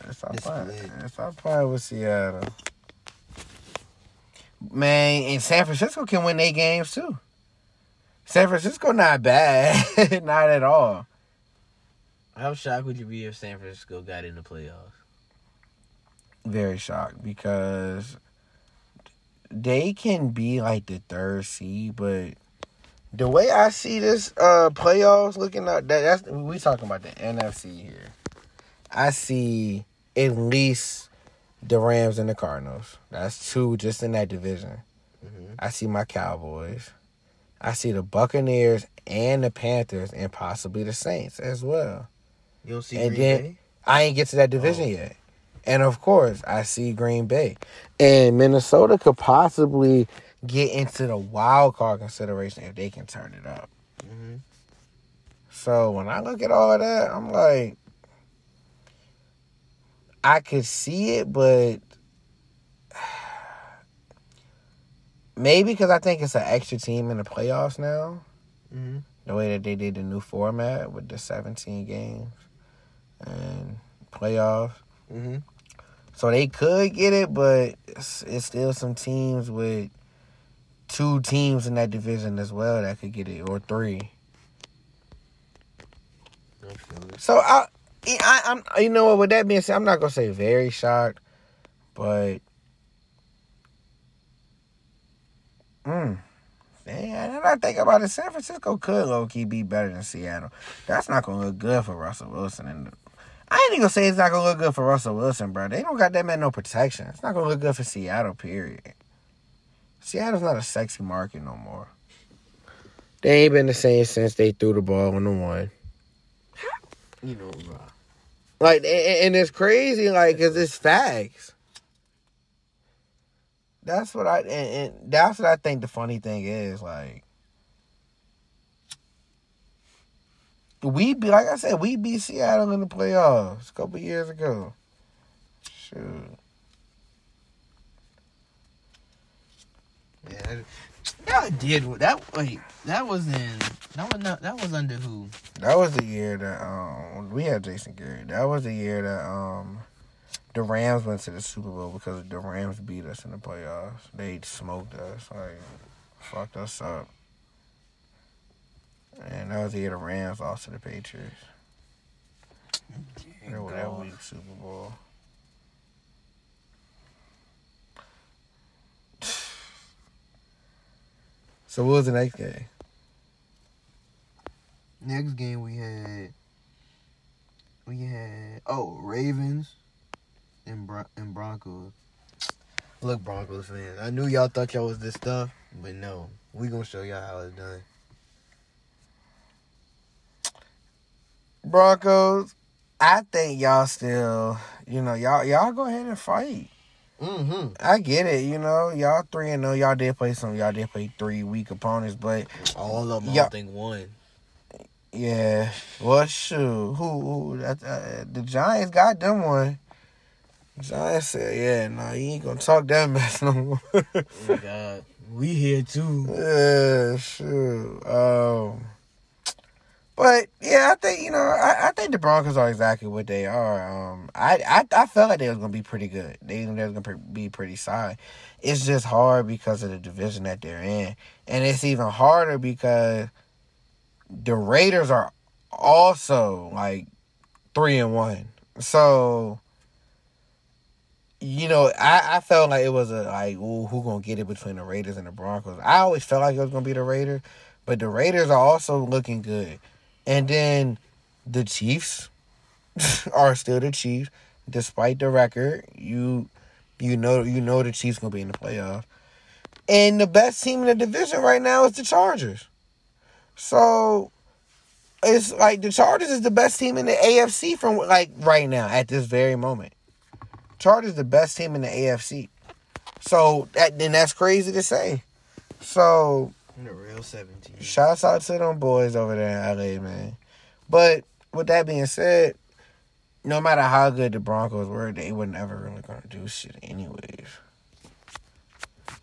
If I, play, split. Stop playing with Seattle. Man, and San Francisco can win eight games too. San Francisco not bad, not at all. How shocked would you be if San Francisco got in the playoffs? Very shocked because they can be like the third seed, but the way I see this uh playoffs looking at that that's we talking about the NFC here. I see at least the Rams and the Cardinals. That's two just in that division. Mhm. I see my Cowboys. I see the Buccaneers and the Panthers and possibly the Saints as well. You don't see And Green then- Bay? I ain't get to that division Oh. yet. And of course, I see Green Bay. And Minnesota could possibly get into the wild card consideration if they can turn it up. hmm So when I look at all of that, I'm like, I could see it, but maybe because I think it's an extra team in the playoffs now. hmm The way that they did the new format with the 17 games and playoffs. hmm So they could get it, but it's, it's still some teams with two teams in that division as well that could get it, or three. I. So I, I, I'm, you know what? With that being said, I'm not gonna say very shocked, but, mm, dang, I then I think about it, San Francisco could low key be better than Seattle. That's not gonna look good for Russell Wilson. And I ain't even gonna say it's not gonna look good for Russell Wilson, bro. They don't got that man no protection. It's not gonna look good for Seattle. Period. Seattle's not a sexy market no more. They ain't been the same since they threw the ball on the one. You know, bro. Like, and, and it's crazy, like, cause it's facts. That's what I, and, and that's what I think the funny thing is, like, we be like I said, we beat Seattle in the playoffs a couple years ago. Shoot, Yeah, that did that. Wait, that was in that was not that was under who? that was the year that um we had Jason Garrett. That was the year that um the Rams went to the Super Bowl because the Rams beat us in the playoffs. They smoked us, like fucked us up. And that was the year the Rams lost to the Patriots. That week Super Bowl. So what was the next game? Next game we had we had oh Ravens and Bron- and Broncos. Look, Broncos fans, I knew y'all thought y'all was this stuff, but no, we gonna show y'all how it's done. Broncos, I think y'all still, you know, y'all y'all go ahead and fight. Mm-hmm. I get it, you know, y'all three and no, y'all did play some, y'all did play three weak opponents, but All of them, Yeah. I think one. yeah, well, shoot, who, who that, uh, the Giants got them one. Giants said, yeah, nah, you ain't gonna talk that mess no more. Oh God, we here too. yeah, shoot. Um, but yeah, I think you know, I, I think the Broncos are exactly what they are. Um, I, I I felt like they was gonna be pretty good. They they was gonna be pretty solid. It's just hard because of the division that they're in, and it's even harder because the Raiders are also like three and one. So you know, I, I felt like it was a like, ooh, who gonna get it between the Raiders and the Broncos? I always felt like it was gonna be the Raiders, but the Raiders are also looking good, and then the Chiefs are still the Chiefs, despite the record. You you know you know the Chiefs gonna be in the playoffs, and the best team in the division right now is the Chargers. So it's like the Chargers is the best team in the AFC from like right now at this very moment. Chargers the best team in the AFC. So that then that's crazy to say. So The real seventeen. shouts out to them boys over there in LA, man. But with that being said, no matter how good the Broncos were, they were never really gonna do shit anyways.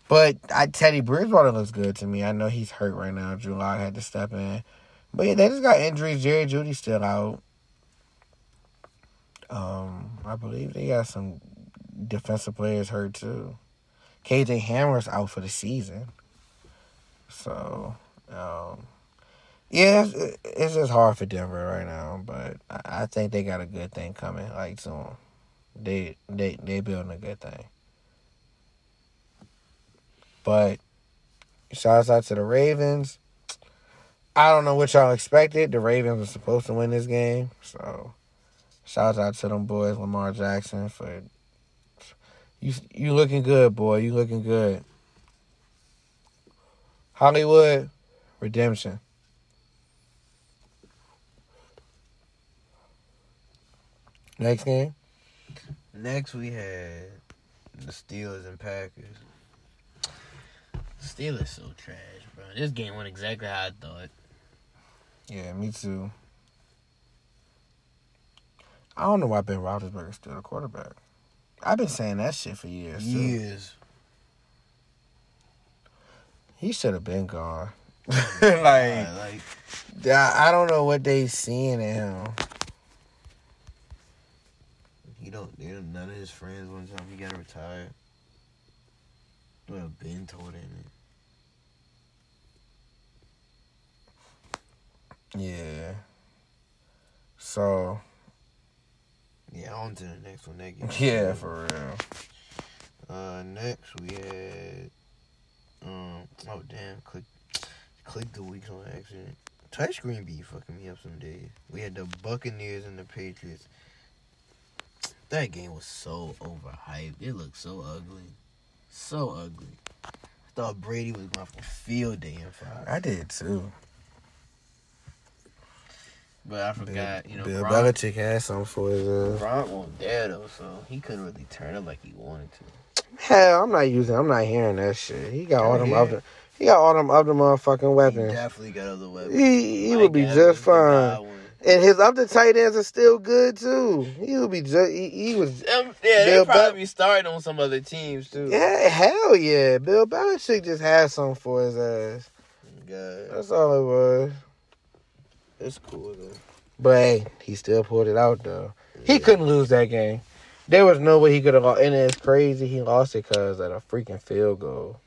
But I Teddy Bridgewater looks good to me. I know he's hurt right now. Drew Lock had to step in. But yeah, they just got injuries. Jerry Jeudy's still out. Um, I believe they got some defensive players hurt too. KJ Hamler's out for the season. So, um, yeah, it's, it's just hard for Denver right now, but I, think they got a good thing coming. Like soon, they they they building a good thing. But shouts out to the Ravens. I don't know what y'all expected. The Ravens were supposed to win this game, so shouts out to them boys, Lamar Jackson for you. You looking good, boy. You looking good. Hollywood Redemption. Next game. Next we had the Steelers and Packers. Steelers so trash, bro. This game went exactly how I thought. Yeah, me too. I don't know why Ben Roethlisberger's still the quarterback. I've been saying that shit for years. Years. He should have been gone. like, Like, like I don't know what they seeing in him. he don't. They don't. None of his friends one time he gotta retire. Would have been told him it. Yeah. So Yeah, on to the next one. That yeah, for real. Uh, next we had. Um. Oh damn! Click. click the weeks on accident. Touchscreen be fucking me up some days. We had the Buccaneers and the Patriots. That game was so overhyped. It looked so ugly. So ugly. I thought Brady was going for field day in five. I did too. But I forgot, you know, Bill Gronk, Belichick had something for his. Uh... Gronk wasn't there though, so he couldn't really turn it like he wanted to. Hell, I'm not using. I'm not hearing that shit. He got all them Yeah. other. He got all them other motherfucking He weapons. definitely got other weapons. He he would be just fine. And his other tight ends are still good too. He would be just. He, he was. Um, yeah, Bill they'll probably Bel- be starting on some other teams too. Yeah, hell yeah. Bill Belichick just had something for his ass. God, That's all it was. It's cool though. But hey, he still pulled it out though. He couldn't lose that game. There was no way he could have lost. And it's crazy he lost it because of a freaking field goal,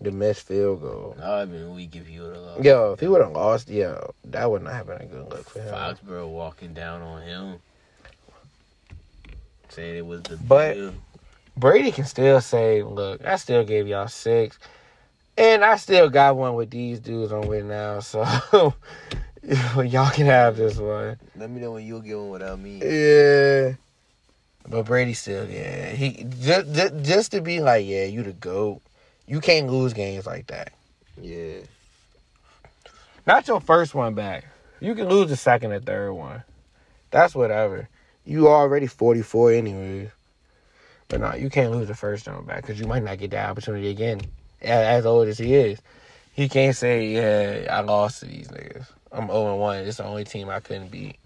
the missed field goal. That would have been weak if he would have lost. Yo, if he would have lost, yo, that would not have been a good look for him. Foxborough walking down on him, saying it was the But- bill. Brady can still say, "Look, I still gave y'all six, and I still got one with these dudes on with now, so y'all can have this one." Let me know when you'll get one without me. Yeah, but Brady still, yeah, he just just, just to be like, yeah, you the goat. You can't lose games like that. Yeah, Not your first one back. You can lose the second or third one. That's whatever. You already 44 anyways. But no, you can't lose the first one back because you might not get that opportunity again. As, as old as he is, he can't say, "Yeah, I lost to these niggas. I'm 0 and 1. It's the only team I couldn't beat."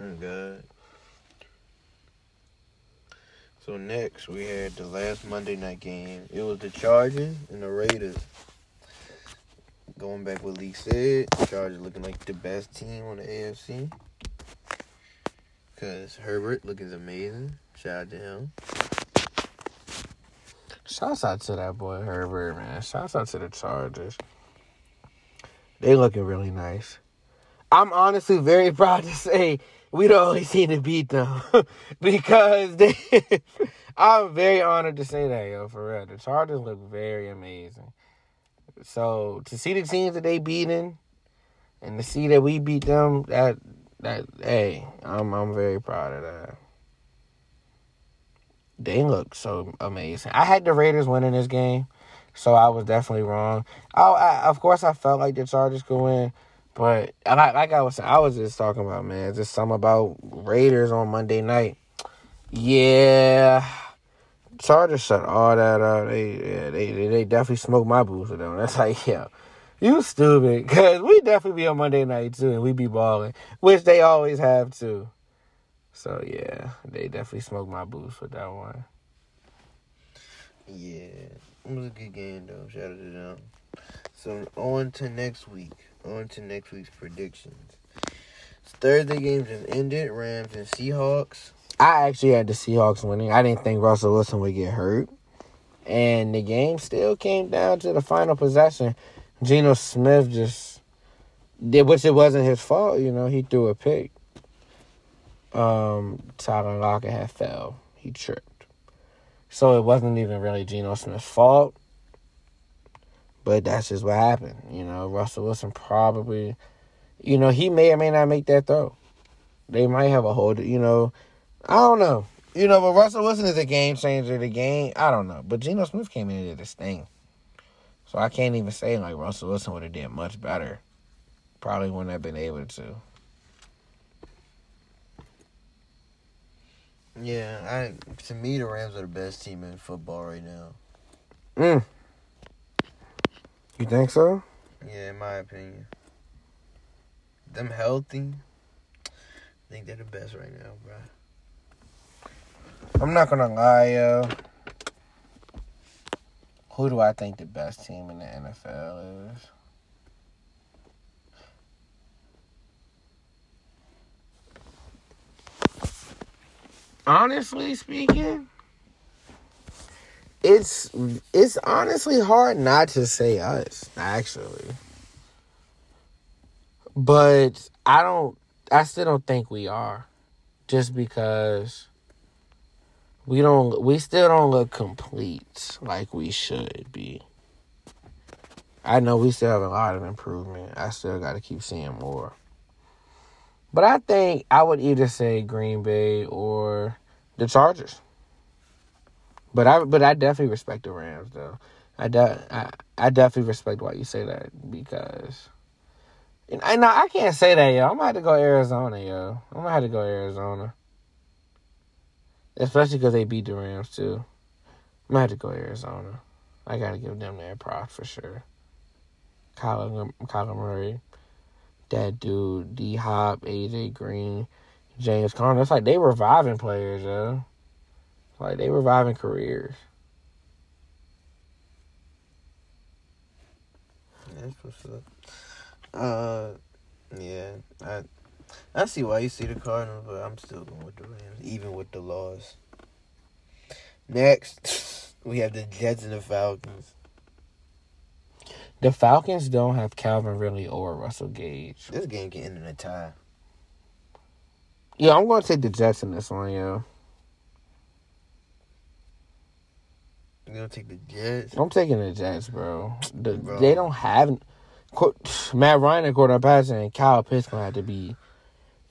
oh God. So next we had the last Monday night game. It was the Chargers and the Raiders. Going back what Lee said, Chargers looking like the best team on the AFC. Cause Herbert looking amazing. Shout out to him. Shouts out to that boy Herbert, man. Shouts out to the Chargers. They looking really nice. I'm honestly very proud to say we don't only team to beat them because they. I'm very honored to say that, yo. For real, the Chargers look very amazing. So to see the teams that they beating, and to see that we beat them, that that hey, I'm I'm very proud of that. They look so amazing. I had the Raiders winning this game, so I was definitely wrong. I, I of course I felt like the Chargers could win, but like, like I was I was just talking about man, just something about Raiders on Monday night. Yeah, Chargers shut all that out. They yeah, they they, definitely smoked my with them. That's like yeah. You stupid, cause we definitely be on Monday night too, and we be balling, which they always have too. So yeah, they definitely smoked my boots with that one. Yeah, it was a good game though. Shout out to them. So on to next week. On to next week's predictions. Thursday games have ended. Rams and Seahawks. I actually had the Seahawks winning. I didn't think Russell Wilson would get hurt. And the game still came down to the final possession. Geno Smith just did, which it wasn't his fault, you know, he threw a pick. Um, Tyler Lockett had fell. He tripped. So it wasn't even really Geno Smith's fault. But that's just what happened. You know, Russell Wilson probably, you know, he may or may not make that throw. They might have a hold, you know, I don't know. You know, but Russell Wilson is a game changer. The game, I don't know. But Geno Smith came in and did this thing. So I can't even say like Russell Wilson would have did much better. Probably wouldn't have been able to. Yeah, I to me the Rams are the best team in football right now. Mm. You think so? Yeah, in my opinion. Them healthy. I think they're the best right now, bro. I'm not gonna lie, yo. Who do I think the best team in the NFL is? Honestly speaking, it's it's honestly hard not to say us, actually. But I don't I still don't think we are. Just because we don't we still don't look complete like we should be I know we still have a lot of improvement. I still got to keep seeing more. But I think I would either say Green Bay or the Chargers. But I but I definitely respect the Rams though. I de- I, I definitely respect why you say that because and I know I can't say that yo. I'm gonna have to go Arizona yo. I'm gonna have to go Arizona, especially because they beat the Rams too. I'm gonna have to go Arizona. I gotta give them their props for sure. Kyler Murray, that dude, D Hop, AJ Green, James Conner. It's like they reviving players yo. Like they reviving careers. That's what's up. Uh, yeah, I I see why you see the Cardinals, but I'm still going with the Rams, even with the loss. Next, we have the Jets and the Falcons. The Falcons don't have Calvin Ridley or Russell Gage. This game can end in a tie. Yeah, I'm gonna take the Jets in this one, yo. You're gonna take the Jets. I'm taking the Jets, bro. The, Bro. They don't have Matt Ryan and Cordarrelle Patterson and Kyle Pitts gonna have to be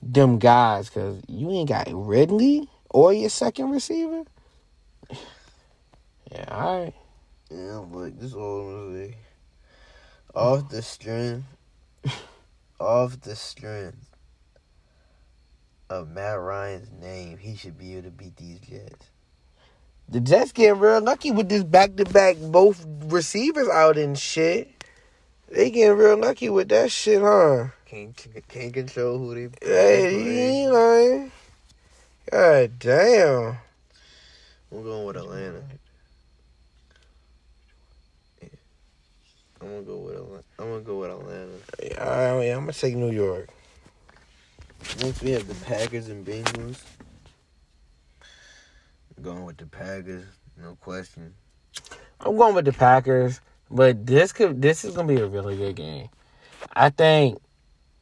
them guys because you ain't got Ridley or your second receiver. Yeah, all right. Yeah, but this is all say. Off the strength, off the strength of Matt Ryan's name, he should be able to beat these Jets. The Jets getting real lucky with this back to back both receivers out and shit. They getting real lucky with that shit, huh? Can't can't control who they. Play. Hey, you ain't lying. God damn. I'm going with Atlanta. Yeah. I'm gonna go with Atlanta. I'm gonna go with Atlanta. All right, I'm gonna take New York. Next, we have the Packers and Bengals. Going with the Packers, no question. I'm going with the Packers, but this could this is gonna be a really good game. I think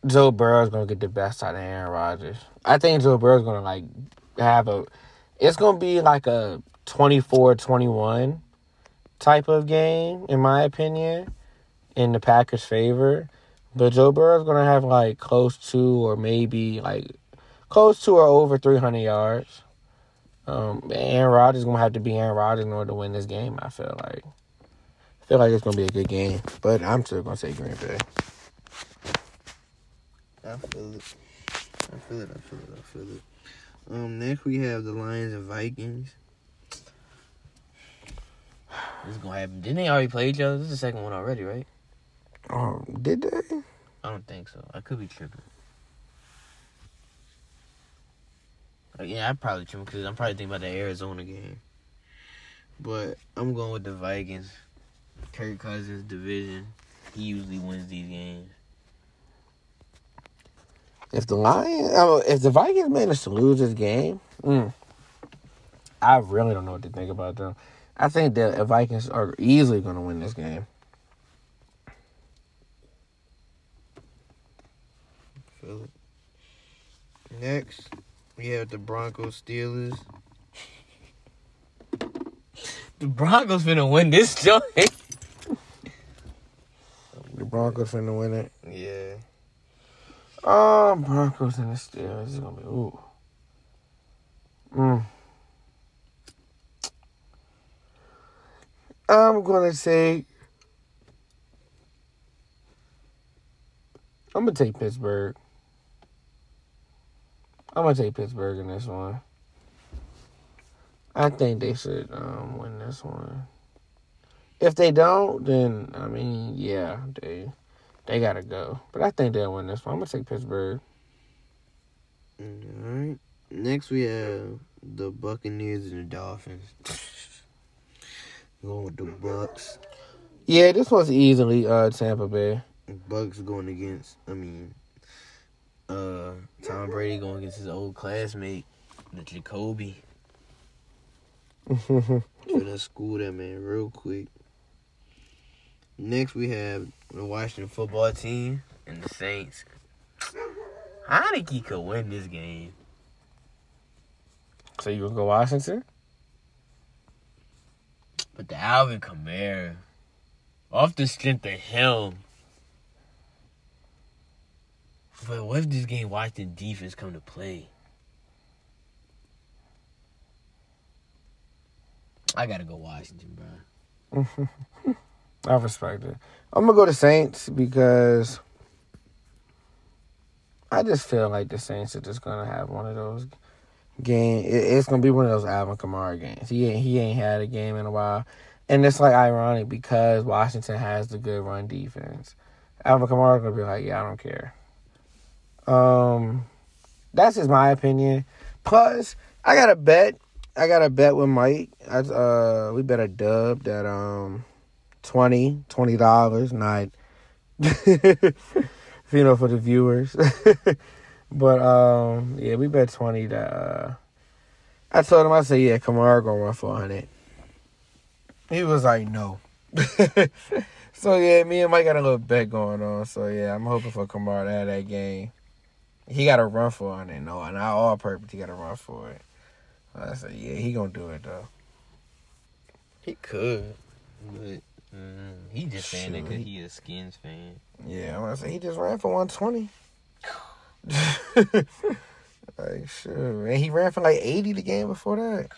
Joe Burrow's gonna get the best out of Aaron Rodgers. I think Joe Burrow's gonna like have a it's gonna be like a 24-21 type of game, in my opinion, in the Packers' favor. But Joe Burrow's gonna have like close to or maybe like close to or over three hundred yards. Um, Aaron Rodgers gonna have to be Aaron Rodgers in order to win this game. I feel like. I feel like it's gonna be a good game, but I'm still gonna say Green Bay. I feel it. I feel it. I feel it. I feel it. Um, next we have the Lions and Vikings. This is gonna happen. Didn't they already play each other? This is the second one already, right? Oh, did they? I don't think so. I could be tripping. Yeah, I'm probably tripping because I'm probably thinking about the Arizona game. But I'm going with the Vikings. Kirk Cousins division. He usually wins these games. If the Lions, oh, if the Vikings manage to lose this game, mm, I really don't know what to think about them. I think that the Vikings are easily gonna win this game. Next, we have the Broncos Steelers. The Broncos finna win this joint. The Broncos finna win it. Yeah. Oh, Broncos and the Steelers. This is gonna be ooh. Mm. I'm gonna say. I'm gonna take Pittsburgh. I'm gonna take Pittsburgh in this one. I think they should um, win this one. If they don't, then I mean, yeah, they they gotta go. But I think they'll win this one. I'm gonna take Pittsburgh. Alright. Next, we have the Buccaneers and the Dolphins. going with the Bucks. Yeah, this was easily uh Tampa Bay. Bucks going against, I mean, Uh, Tom Brady going against his old classmate, the Jacoby. finna school that man real quick. Next, we have the Washington football team. and the Saints. Heinicke could win this game. so you gonna go Washington? But the Alvin Kamara, off the strength of him. But what if this game Washington defense come to play? I gotta go Washington, bro. I respect it. I'm gonna go to Saints because I just feel like the Saints are just gonna have one of those game. It's gonna be one of those Alvin Kamara games. He ain't he ain't had a game in a while, and it's like ironic because Washington has the good run defense. Alvin Kamara gonna be like, yeah, I don't care. Um, that's just my opinion. Plus, I got a bet. I got a bet with Mike. I, uh, we bet a dub that um, twenty twenty dollars, not you know for the viewers. but um, yeah, we bet twenty that. Uh, I told him I said, yeah, Kamara gonna run for hundred. He was like, no. so yeah, me and Mike got a little bet going on. So yeah, I'm hoping for Kamara to have that game. He got to run for it, no, and not all purpose. He got to run for it. I said, yeah, he gonna do it though. He could, but mm, he just saying it because he a Skins fan. Yeah, I'm gonna say he just ran for 120. like sure, and he ran for like 80 the game before that.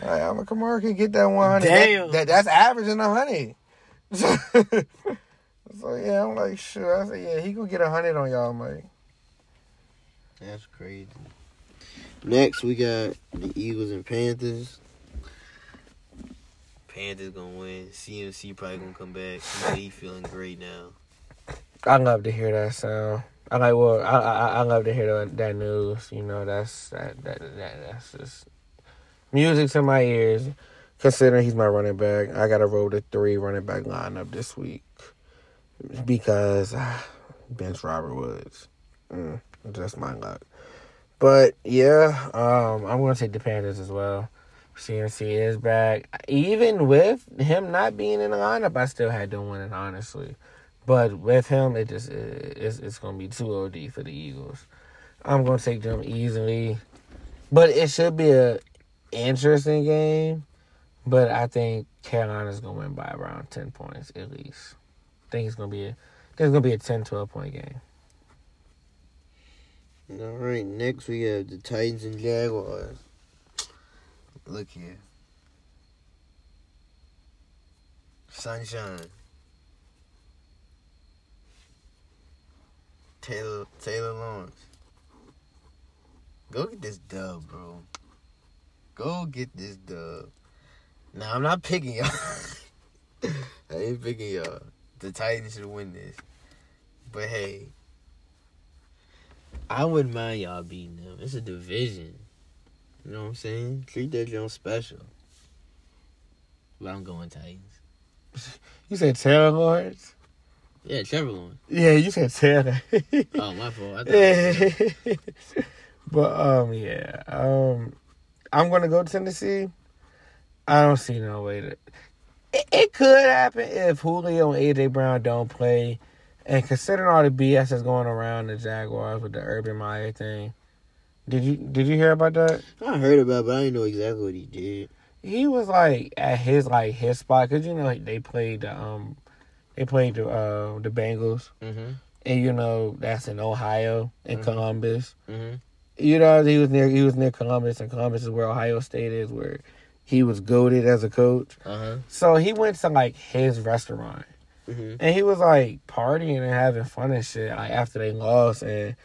Like, I'm a Kamara can get that 100. That- Damn. that, that's averaging 100. so yeah, I'm like sure. I said yeah, he gonna get 100 on y'all, Mike. That's crazy. Next, we got the Eagles and Panthers. Panthers gonna win. CMC probably gonna come back. He, feeling great now. I love to hear that sound. I like well, I I, I love to hear that, that news. You know, that's that, that that that's just music to my ears. Considering he's my running back, I got to roll the three running back lineup this week because ah, bench Robert Woods. Mm, just my luck. But yeah, um, I'm gonna take the Panthers as well. CMC is back. Even with him not being in the lineup, I still had them winning honestly. But with him, it just it's it's gonna be too OD for the Eagles. I'm gonna take them easily, but it should be a interesting game. But I think Carolina's gonna win by around ten points at least. I think it's gonna be a gonna be a 10, 12 point game. All right, next we have the Titans and Jaguars. Look here. Sunshine. Taylor Taylor Lawrence. Go get this dub, bro. Go get this dub. Now I'm not picking y'all. I ain't picking y'all. The Titans should win this. But hey, I wouldn't mind y'all beating them. It's a division. You know what I'm saying? Treat that joint special. But I'm going Titans. You said Taylor Lawrence? Yeah, Trevor Lawrence. Yeah, you said Taylor. Oh, my fault. I thought it was- but um, yeah, um, I'm gonna go to Tennessee. I don't see no way to. It, it could happen if Julio and AJ Brown don't play, and considering all the BS that's going around the Jaguars with the Urban Meyer thing. Did you did you hear about that? I heard about it, but I didn't know exactly what he did. He was like at his like his spot because you know like, they played the um they played the uh the Bengals Mm-hmm. and you know that's in Ohio in Mhm. Columbus. Mm-hmm. You know, he was near he was near Columbus, and Columbus is where Ohio State is, where he was goaded as a coach. Uh-huh. So he went to like his restaurant, Mm-hmm. and he was like partying and having fun and shit. Like after they lost, and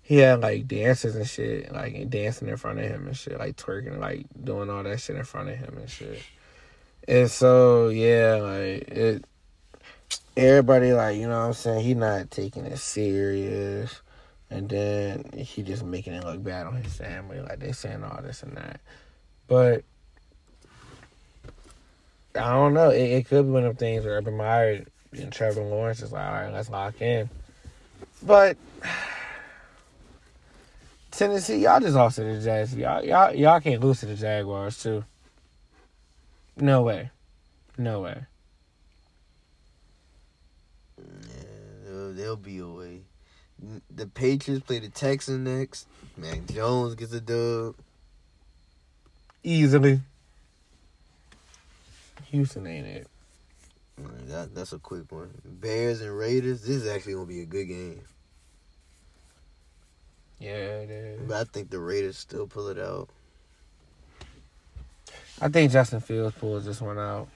he had like dancers and shit, like and dancing in front of him and shit, like twerking, like doing all that shit in front of him and shit. And so yeah, like it. Everybody like you know what I'm saying he not taking it serious. And then he just making it look bad on his family, like they saying all this and that. But I don't know. It, it could be one of them things where Urban Meyer and Trevor Lawrence is like, all right, let's lock in. But Tennessee, y'all just lost to the Jags. Y'all, y'all, y'all can't lose to the Jaguars too. No way, no way. Yeah, they'll, they'll be away. The Patriots play the Texans next. Mac Jones gets a dub. Easily. Houston ain't it. That that's a quick one. Bears and Raiders. This is actually gonna be a good game, Yeah, it is. but I think the Raiders still pull it out. I think Justin Fields pulls this one out.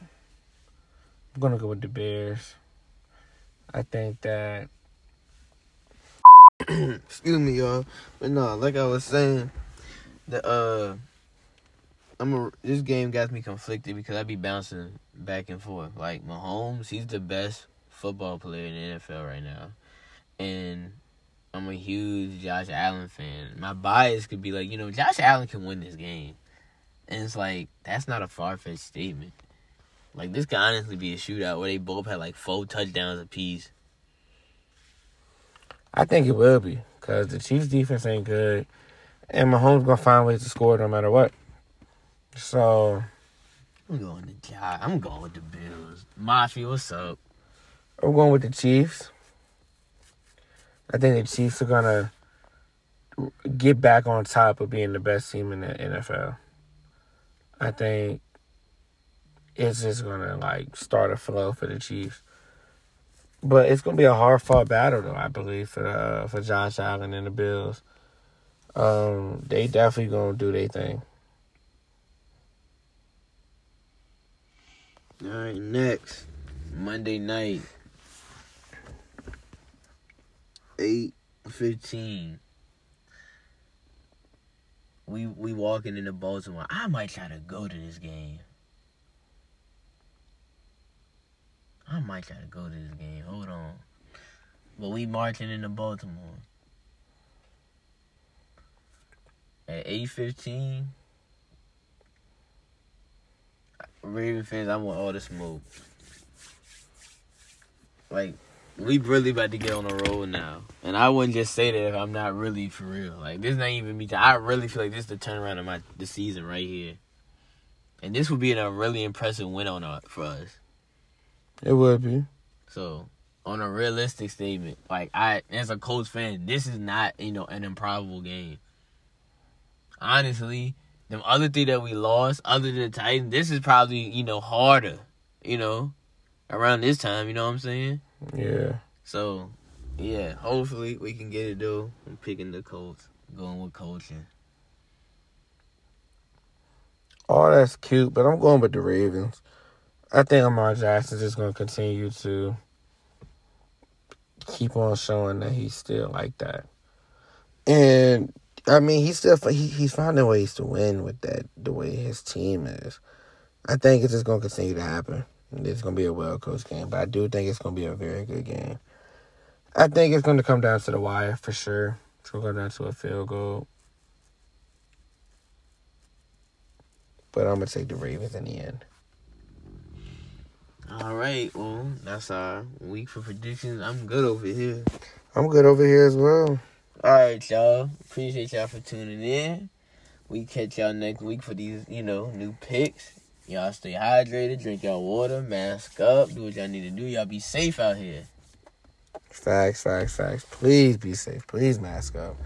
I'm gonna go with the Bears. I think that Excuse me, y'all. But no, like I was saying, the uh, I'm a, this game got me conflicted because I be bouncing back and forth. Like Mahomes, he's the best football player in the NFL right now, and I'm a huge Josh Allen fan. My bias could be like, you know, Josh Allen can win this game, and it's like that's not a far fetched statement. Like this could honestly be a shootout where they both had like four touchdowns apiece. I think it will be because the Chiefs' defense ain't good, and Mahomes gonna find ways to score no matter what. So I'm going to Josh. I'm going with the Bills. Mafia, what's up? I'm going with the Chiefs. I think the Chiefs are gonna get back on top of being the best team in the NFL. I think it's just gonna like start a flow for the Chiefs. But it's gonna be a hard fought battle though, I believe, for uh, for Josh Allen and the Bills. Um, they definitely gonna do their thing. All right, next Monday night, eight fifteen. We we walking into Baltimore. I might try to go to this game. I might try to go to this game. Hold on, but we marching into Baltimore at eight fifteen. Raven fans, I want all the smoke. Like, we really about to get on the road now. And I wouldn't just say that if I'm not really for real. Like, this not even me. I really feel like this is the turnaround of my the season right here. And this would be a really impressive win on our, for us. It would be. So, on a realistic statement, like I, as a Colts fan, this is not you know an improbable game. Honestly, them other three that we lost, other than the Titans, this is probably you know harder. You know, around this time, you know what I'm saying? Yeah. So, yeah, hopefully we can get it though. I'm picking the Colts, going with coaching. Oh, that's cute, but I'm going with the Ravens. I think Lamar Jackson's just going to continue to keep on showing that he's still like that. And I mean, he's still he, he's finding ways to win with that the way his team is. I think it's just going to continue to happen. It's going to be a well coached game, but I do think it's going to be a very good game. I think it's going to come down to the wire for sure. It's going to go down to a field goal. But I'm going to take the Ravens in the end. All right, well that's our week for predictions. I'm good over here. I'm good over here as well. All right, y'all. Appreciate y'all for tuning in. We catch y'all next week for these, you know, new picks. Y'all stay hydrated, drink y'all water, mask up, do what y'all need to do. Y'all be safe out here. Facts, facts, facts. Please be safe. Please mask up.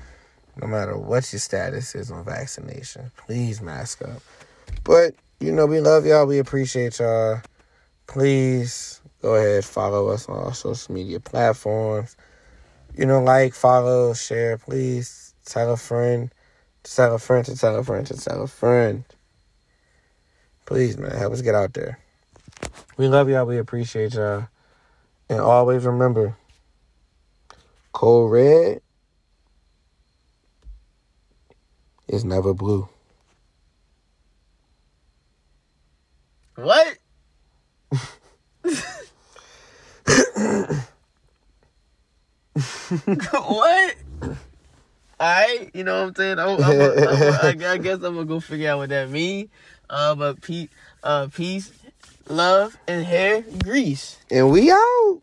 No matter what your status is on vaccination, please mask up. But, you know, we love y'all. We appreciate y'all. Please go ahead, follow us on all social media platforms. You know, like, follow, share. Please tell a friend, tell a friend, to tell a friend, to tell a friend. Please, man, help us get out there. We love y'all. We appreciate y'all. And always remember, Cold red is never blue. What? What? I, you know what I'm saying? I'm, I'm a, I'm a, I guess I'm gonna go figure out what that means. Uh, but pe- uh, peace, love, and hair grease. And we out.